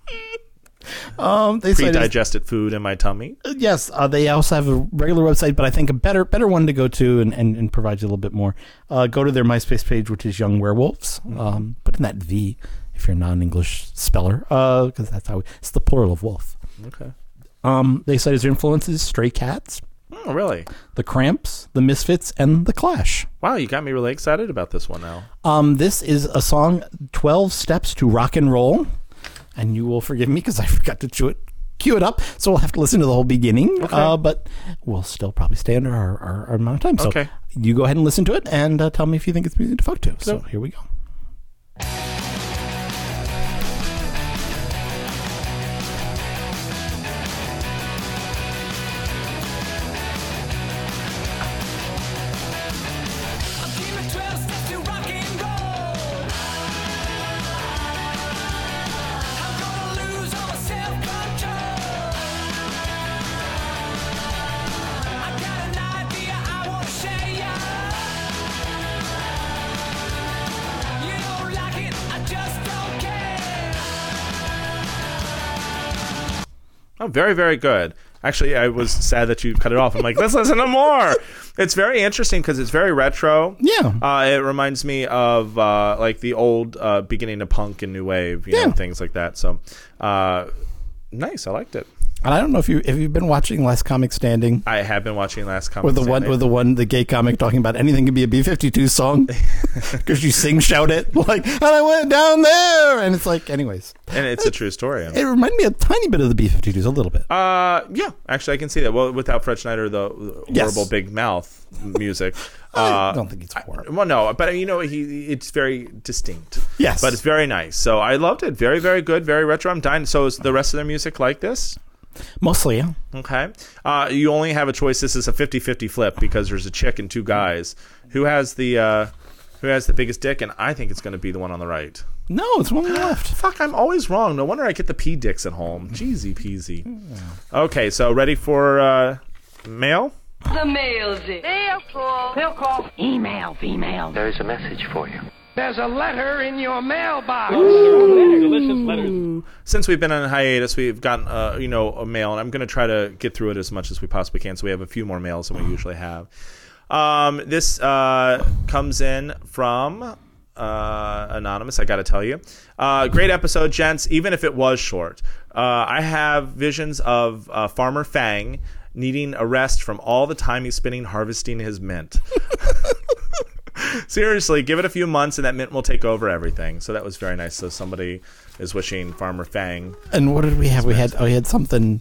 um, they
Pre-digested food in my tummy.
Yes, uh, they also have a regular website, but I think a better better one to go to and, and, and provide you a little bit more. Uh, go to their MySpace page, which is Young Werewolves. Um, put in that V if you're a non-English speller, because that's how it's the plural of wolf.
Okay.
Um, they cite as their influences Stray Cats,
Oh, really?
The Cramps, The Misfits, and The Clash.
Wow, you got me really excited about this one now.
Um, this is a song, 12 Steps to Rock and Roll. And you will forgive me because I forgot to chew it, cue it up. So we'll have to listen to the whole beginning. Uh, but we'll still probably stay under our, our, our amount of time. So
Okay.
you go ahead and listen to it and uh, tell me if you think it's music to fuck to. So here we go.
Very, very good. Actually, I was sad that you cut it off. I'm like, let's listen to more. It's very interesting because it's very retro.
Yeah.
Uh, it reminds me of uh, like the old uh, beginning of punk and new wave, you know,
Yeah.
things like that. So, uh, nice. I liked it.
And I don't know if you if you've been watching Last Comic Standing
I have been watching Last Comic
with the one with the one the gay comic talking about anything can be a B fifty two song because you sing shout it like and I went down there and it's like anyways
and it's a true story. I mean.
it reminded me a tiny bit of the B fifty twos a little bit
Uh, yeah, actually, I can see that. Well, without Fred Schneider, the the
Yes.
horrible big mouth music.
I
Uh,
don't think it's horrible
well, no, but you know, he it's very distinct.
Yes.
but it's very nice. So I loved it. Very, very good. Very retro. I'm dying. So is the rest of their music like this?
Mostly yeah
Okay. Uh, you only have a choice. This is a 50-50 flip because there's a chick and two guys. Who has the uh, who has the biggest dick? And I think it's going to be the one on the right.
no it's one on the left
Fuck, I'm always wrong. No wonder I get the pee dicks at home. Jeezy peasy. Okay, so ready for uh, mail?
The mail's it. Mail call. Mail call. Email, female.
There's a message for you.
There's a letter in your mailbox.
Delicious letters.
since we've been on hiatus, we've gotten uh, you know a mail, and I'm going to try to get through it as much as we possibly can. So we have a few more mails than we usually have. Um, this uh, comes in from uh, anonymous. I got to tell you, uh, great episode, gents. Even if it was short, uh, I have visions of uh, Farmer Fang needing a rest from all the time he's spending harvesting his mint. Seriously, give it a few months and that mint will take over everything. So that was very nice. So somebody is wishing Farmer Fang
and what did we have we had oh we had something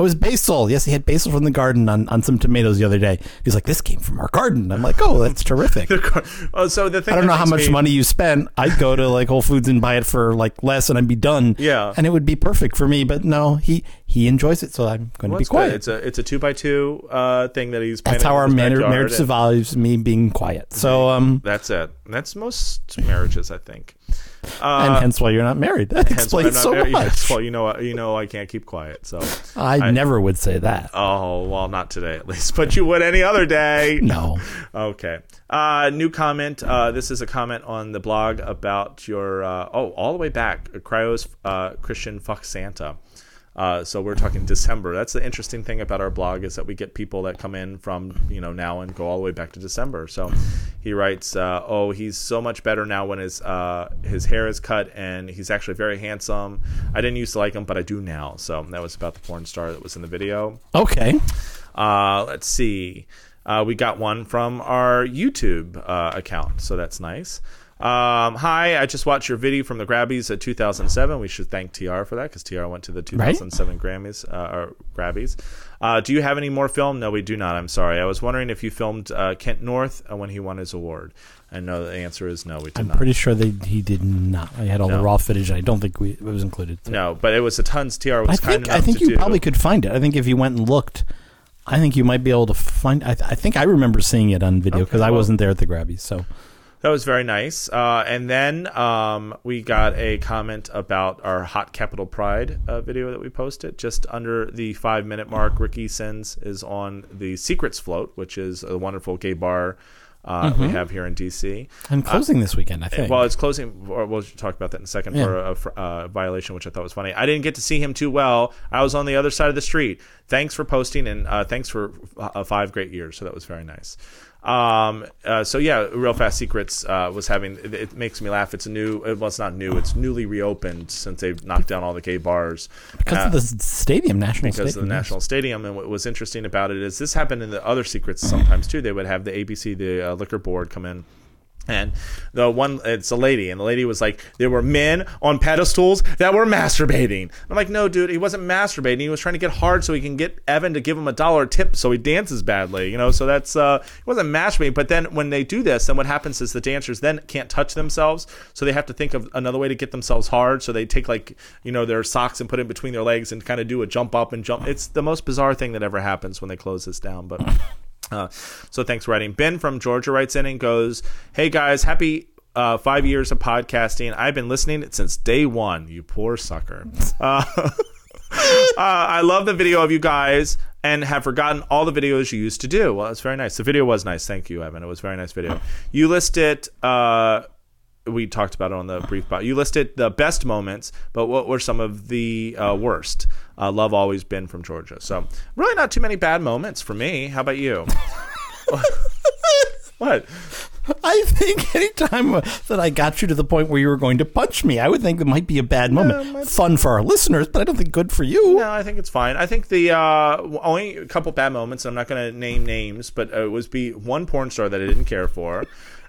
Oh, it was basil. Yes, he had basil from the garden on, on some tomatoes the other day. He's like, "This came from our garden." I'm like, "Oh, that's terrific."
Oh, so the thing
I don't know how much
me-
money you spent. I'd go to like Whole Foods and buy it for like less, and I'd be done.
Yeah.
and it would be perfect for me. But no, he he enjoys it, so I'm going
Well,
to be quiet.
good. It's a it's a two by two uh, thing that he's.
That's how our marriage
and
survives. Me being quiet. So um,
That's it. That's most marriages, I think.
and
Uh,
hence why you're not married. That explains
not
so
married.
much.
Yes, well, you know, you know, I can't keep quiet. So
I, never would say that.
Oh well, not today at least, but you would any other day.
No.
Okay. Uh, new comment. Uh, this is a comment on the blog about your. Uh, oh, all the way back. Cryos uh, Christian fuck Santa. Uh, so we're talking December. That's the interesting thing about our blog is that we get people that come in from you know now and go all the way back to December. So he writes, uh, "Oh, he's so much better now when his uh, his hair is cut and he's actually very handsome. I didn't used to like him, but I do now." So that was about the porn star that was in the video.
Okay.
Uh, let's see. Uh, we got one from our YouTube uh, account, so that's nice. Um, hi, I just watched your video from the Grabbies at 2007. We should thank TR for that because TR went to the 2007 Grammys uh, or Grabbies. Uh, do you have any more film? No, we do not. I'm sorry. I was wondering if you filmed uh, Kent North uh, when he won his award. I know the answer is no. We did not.
I'm
not.
pretty sure they he did not. I had all the raw footage. I don't think we, it was included.
No, but it was a tons. TR was
I
kind
think I think you
do.
probably could find it. I think if you went and looked, I think you might be able to find. I, I think I remember seeing it on video
Okay,
because I wasn't there at the Grabbies. So
That was very nice. Uh, and then um, we got a comment about our Hot Capital Pride uh, video that we posted. Just under the five minute mark, Ricky Sinz is on the Secrets Float, which is a wonderful gay bar uh, we
Mhm.
have here in DC.
and closing this weekend, I think.
Well, it's closing. We'll talk about that in a second
Yeah.
for a for, uh, violation, which I thought was funny. I didn't get to see him too well. I was on the other side of the street. Thanks for posting and uh, thanks for uh, five great years. So that was very nice. Um, uh, so yeah, Real Fast Secrets uh, was having. It, it makes me laugh. It's a new. Well, it's not new. It's newly reopened since they've knocked down all the gay bars
because
Uh,
of the stadium, national
because
stadium.
of the national stadium. And what was interesting about it is this happened in the other secrets sometimes too. They would have the ABC, the uh, liquor board, come in. And the one, it's a lady, and the lady was like, there were men on pedestals that were masturbating. I'm like, no, dude, he wasn't masturbating. He was trying to get hard so he can get Evan to give him a dollar tip so he dances badly, you know? So that's, uh, he wasn't masturbating. But then when they do this, then what happens is the dancers then can't touch themselves. So they have to think of another way to get themselves hard. So they take, like, you know, their socks and put it between their legs and kind of do a jump up and jump. It's the most bizarre thing that ever happens when they close this down. But. Uh, so thanks for writing. Ben from Georgia writes in and goes, "Hey guys, happy uh, five years of podcasting. I've been listening since day one. You poor sucker. Uh, uh, I love the video of you guys." And have forgotten all the videos you used to do. Well, it's very nice. The video was nice. Thank you, Evan. It was a very nice video. You listed uh, we talked about it on the brief bot. You listed the best moments, but what were some of the uh, worst? Uh, love always been from Georgia. So really not too many bad moments for me. How about you? what?
I think anytime that I got you to the point where you were going to punch me, I would think it might be a bad moment. Fun for our listeners, but I don't think good for you.
No, I think it's fine. I think the uh, only a couple bad moments. I'm not going to name names, but uh, it was be one porn star that I didn't care for.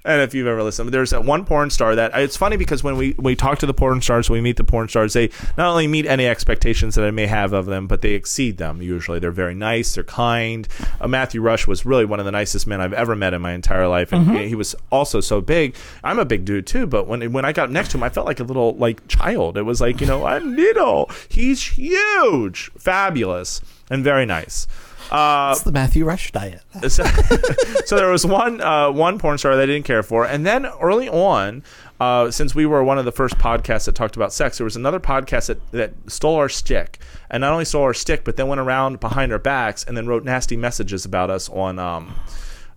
And if you've ever listened, there's that one porn star that it's funny because when we, we talk to the porn stars, we meet the porn stars, they not only meet any expectations that I may have of them, but they exceed them usually. They're very nice, they're kind. Uh, Matthew Rush was really one of the nicest men I've ever met in my entire life. And he, he was also so big. I'm a big dude too, but when, when I got next to him, I felt like a little like child. It was like, you know, I'm little. He's huge, fabulous, and very nice. Uh,
It's the Matthew Rush diet.
so, so there was one uh, one porn star that I didn't care for, and then early on, uh, since we were one of the first podcasts that talked about sex, there was another podcast that, that stole our stick, and not only stole our stick, but then went around behind our backs and then wrote nasty messages about us on. Um,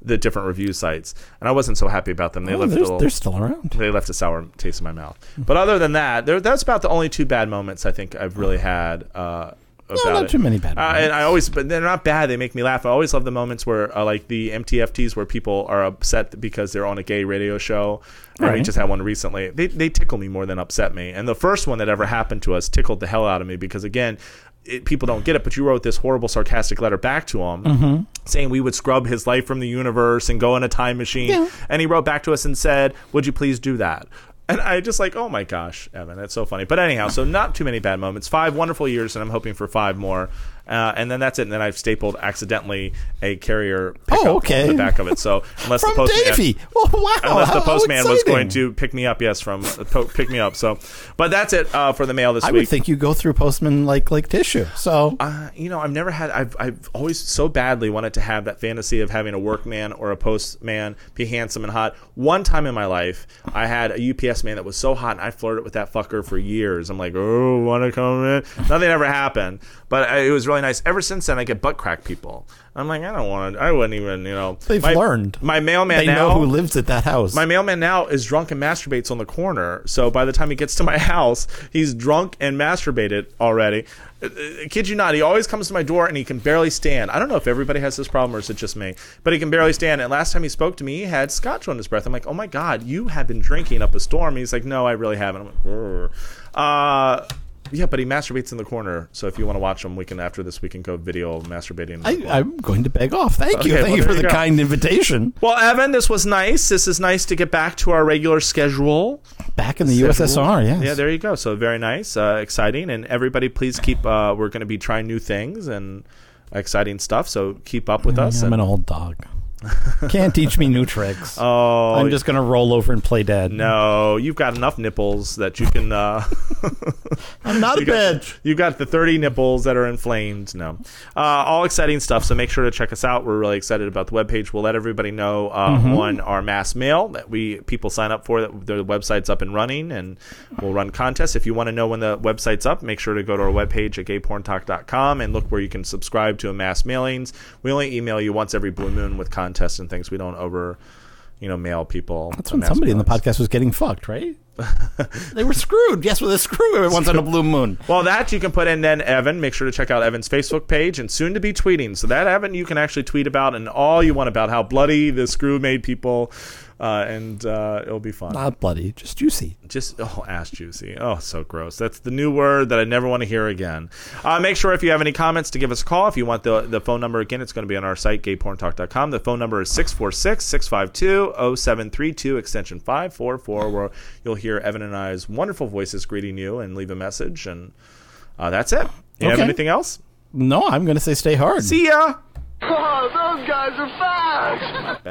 the different review sites, and I wasn't so happy about them. They
Oh,
left a
they're-
little,
they're still around.
They left a sour taste in my mouth. But other than that, that's about the only two bad moments I think I've really had. Uh, about
not
it.
too many bad
Uh, and I always, but they're not bad. They make me laugh. I always love the moments where, uh, like the MTFTs, where people are upset because they're on a gay radio show. And we
Right.
just had one recently. They they tickle me more than upset me. And the first one that ever happened to us tickled the hell out of me because again. It, people don't get it, but you wrote this horrible sarcastic letter back to him
Mhm.
saying we would scrub his life from the universe and go in a time machine.
Yeah.
And he wrote back to us and said, Would you please do that? And I just like, oh my gosh, Evan, that's so funny. But anyhow, so not too many bad moments. Five wonderful years, and I'm hoping for five more. Uh, and then that's it. And then I've stapled accidentally a carrier pickup
Oh, okay.
on the back of it. So unless the postman,
Davey. Wow,
unless the postman was going to pick me up, yes, from uh, po- pick me up. So, but that's it uh, for the mail this
I
week.
I would think you go through postman like like tissue. So
Uh, you know, I've never had. I've I've always so badly wanted to have that fantasy of having a workman or a postman be handsome and hot. One time in my life, I had a UPS man that was so hot, and I flirted with that fucker for years. I'm like, oh, want to come in? Nothing ever happened, but I- it was really nice. Ever since then, I get butt crack people. I'm like, I don't want to. I wouldn't even, you know.
They've
my,
learned.
My mailman now.
They
now
know who lives at that house.
my mailman now is drunk and masturbates on the corner. So by the time he gets to my house, he's drunk and masturbated already. Uh, uh, kid you not, he always comes to my door and he can barely stand. I don't know if everybody has this problem or is it just me, but he can barely stand. And last time he spoke to me, he had scotch on his breath. I'm like, oh my god, you have been drinking up a storm. He's like, no, I really haven't. I'm like, "Grr." uh, yeah, but he masturbates in the corner. So if you want to watch him, we can after this we can go video masturbating. in the corner.
I, I'm going to beg off. Thank you. Thank
well,
you for the
go.
kind invitation.
Well, Evan, this was nice. This is nice to get back to our regular schedule.
Back in the USSR, yes.
Yeah, there you go. So very nice, uh, exciting, and everybody, please keep. Uh, we're going to be trying new things and exciting stuff. So keep up with us.
I'm an old dog. Can't teach me new tricks.
Oh,
I'm just going to roll over and play dead.
No, you've got enough nipples that you can. Uh,
I'm not a
you got-
bitch.
You got the 30 nipples that are inflamed. No, uh, all exciting stuff. So make sure to check us out. We're really excited about the webpage. We'll let everybody know uh,
Mhm.
on our mass mail that we people sign up for that the website's up and running, and we'll run contests. If you want to know when the website's up, make sure to go to our webpage at gayporntalk.com and look where you can subscribe to a mass mailings. We only email you once every blue moon with contests and things. We don't over. You know, mail people.
That's when somebody in the podcast was getting fucked, right? they were screwed. Yes, with a screw every once in a blue moon.
Well, that you can put in then Evan. Make sure to check out Evan's Facebook page and soon to be tweeting. So that Evan, you can actually tweet about and all you want about how bloody the screw made people, uh, and uh, it'll be fun.
Not bloody, just juicy.
Just oh, ass juicy. Oh, so gross. That's the new word that I never want to hear again. Uh, make sure if you have any comments to give us a call. If you want the the phone number again, it's going to be on our site gayporntalk.com. The phone number is 646-652-0732 extension 544 where you'll hear Evan and I's wonderful voices greeting you and leave a message and uh, that's it. You have anything else?
No, I'm going to say stay hard.
See ya.
Oh, those guys are fast!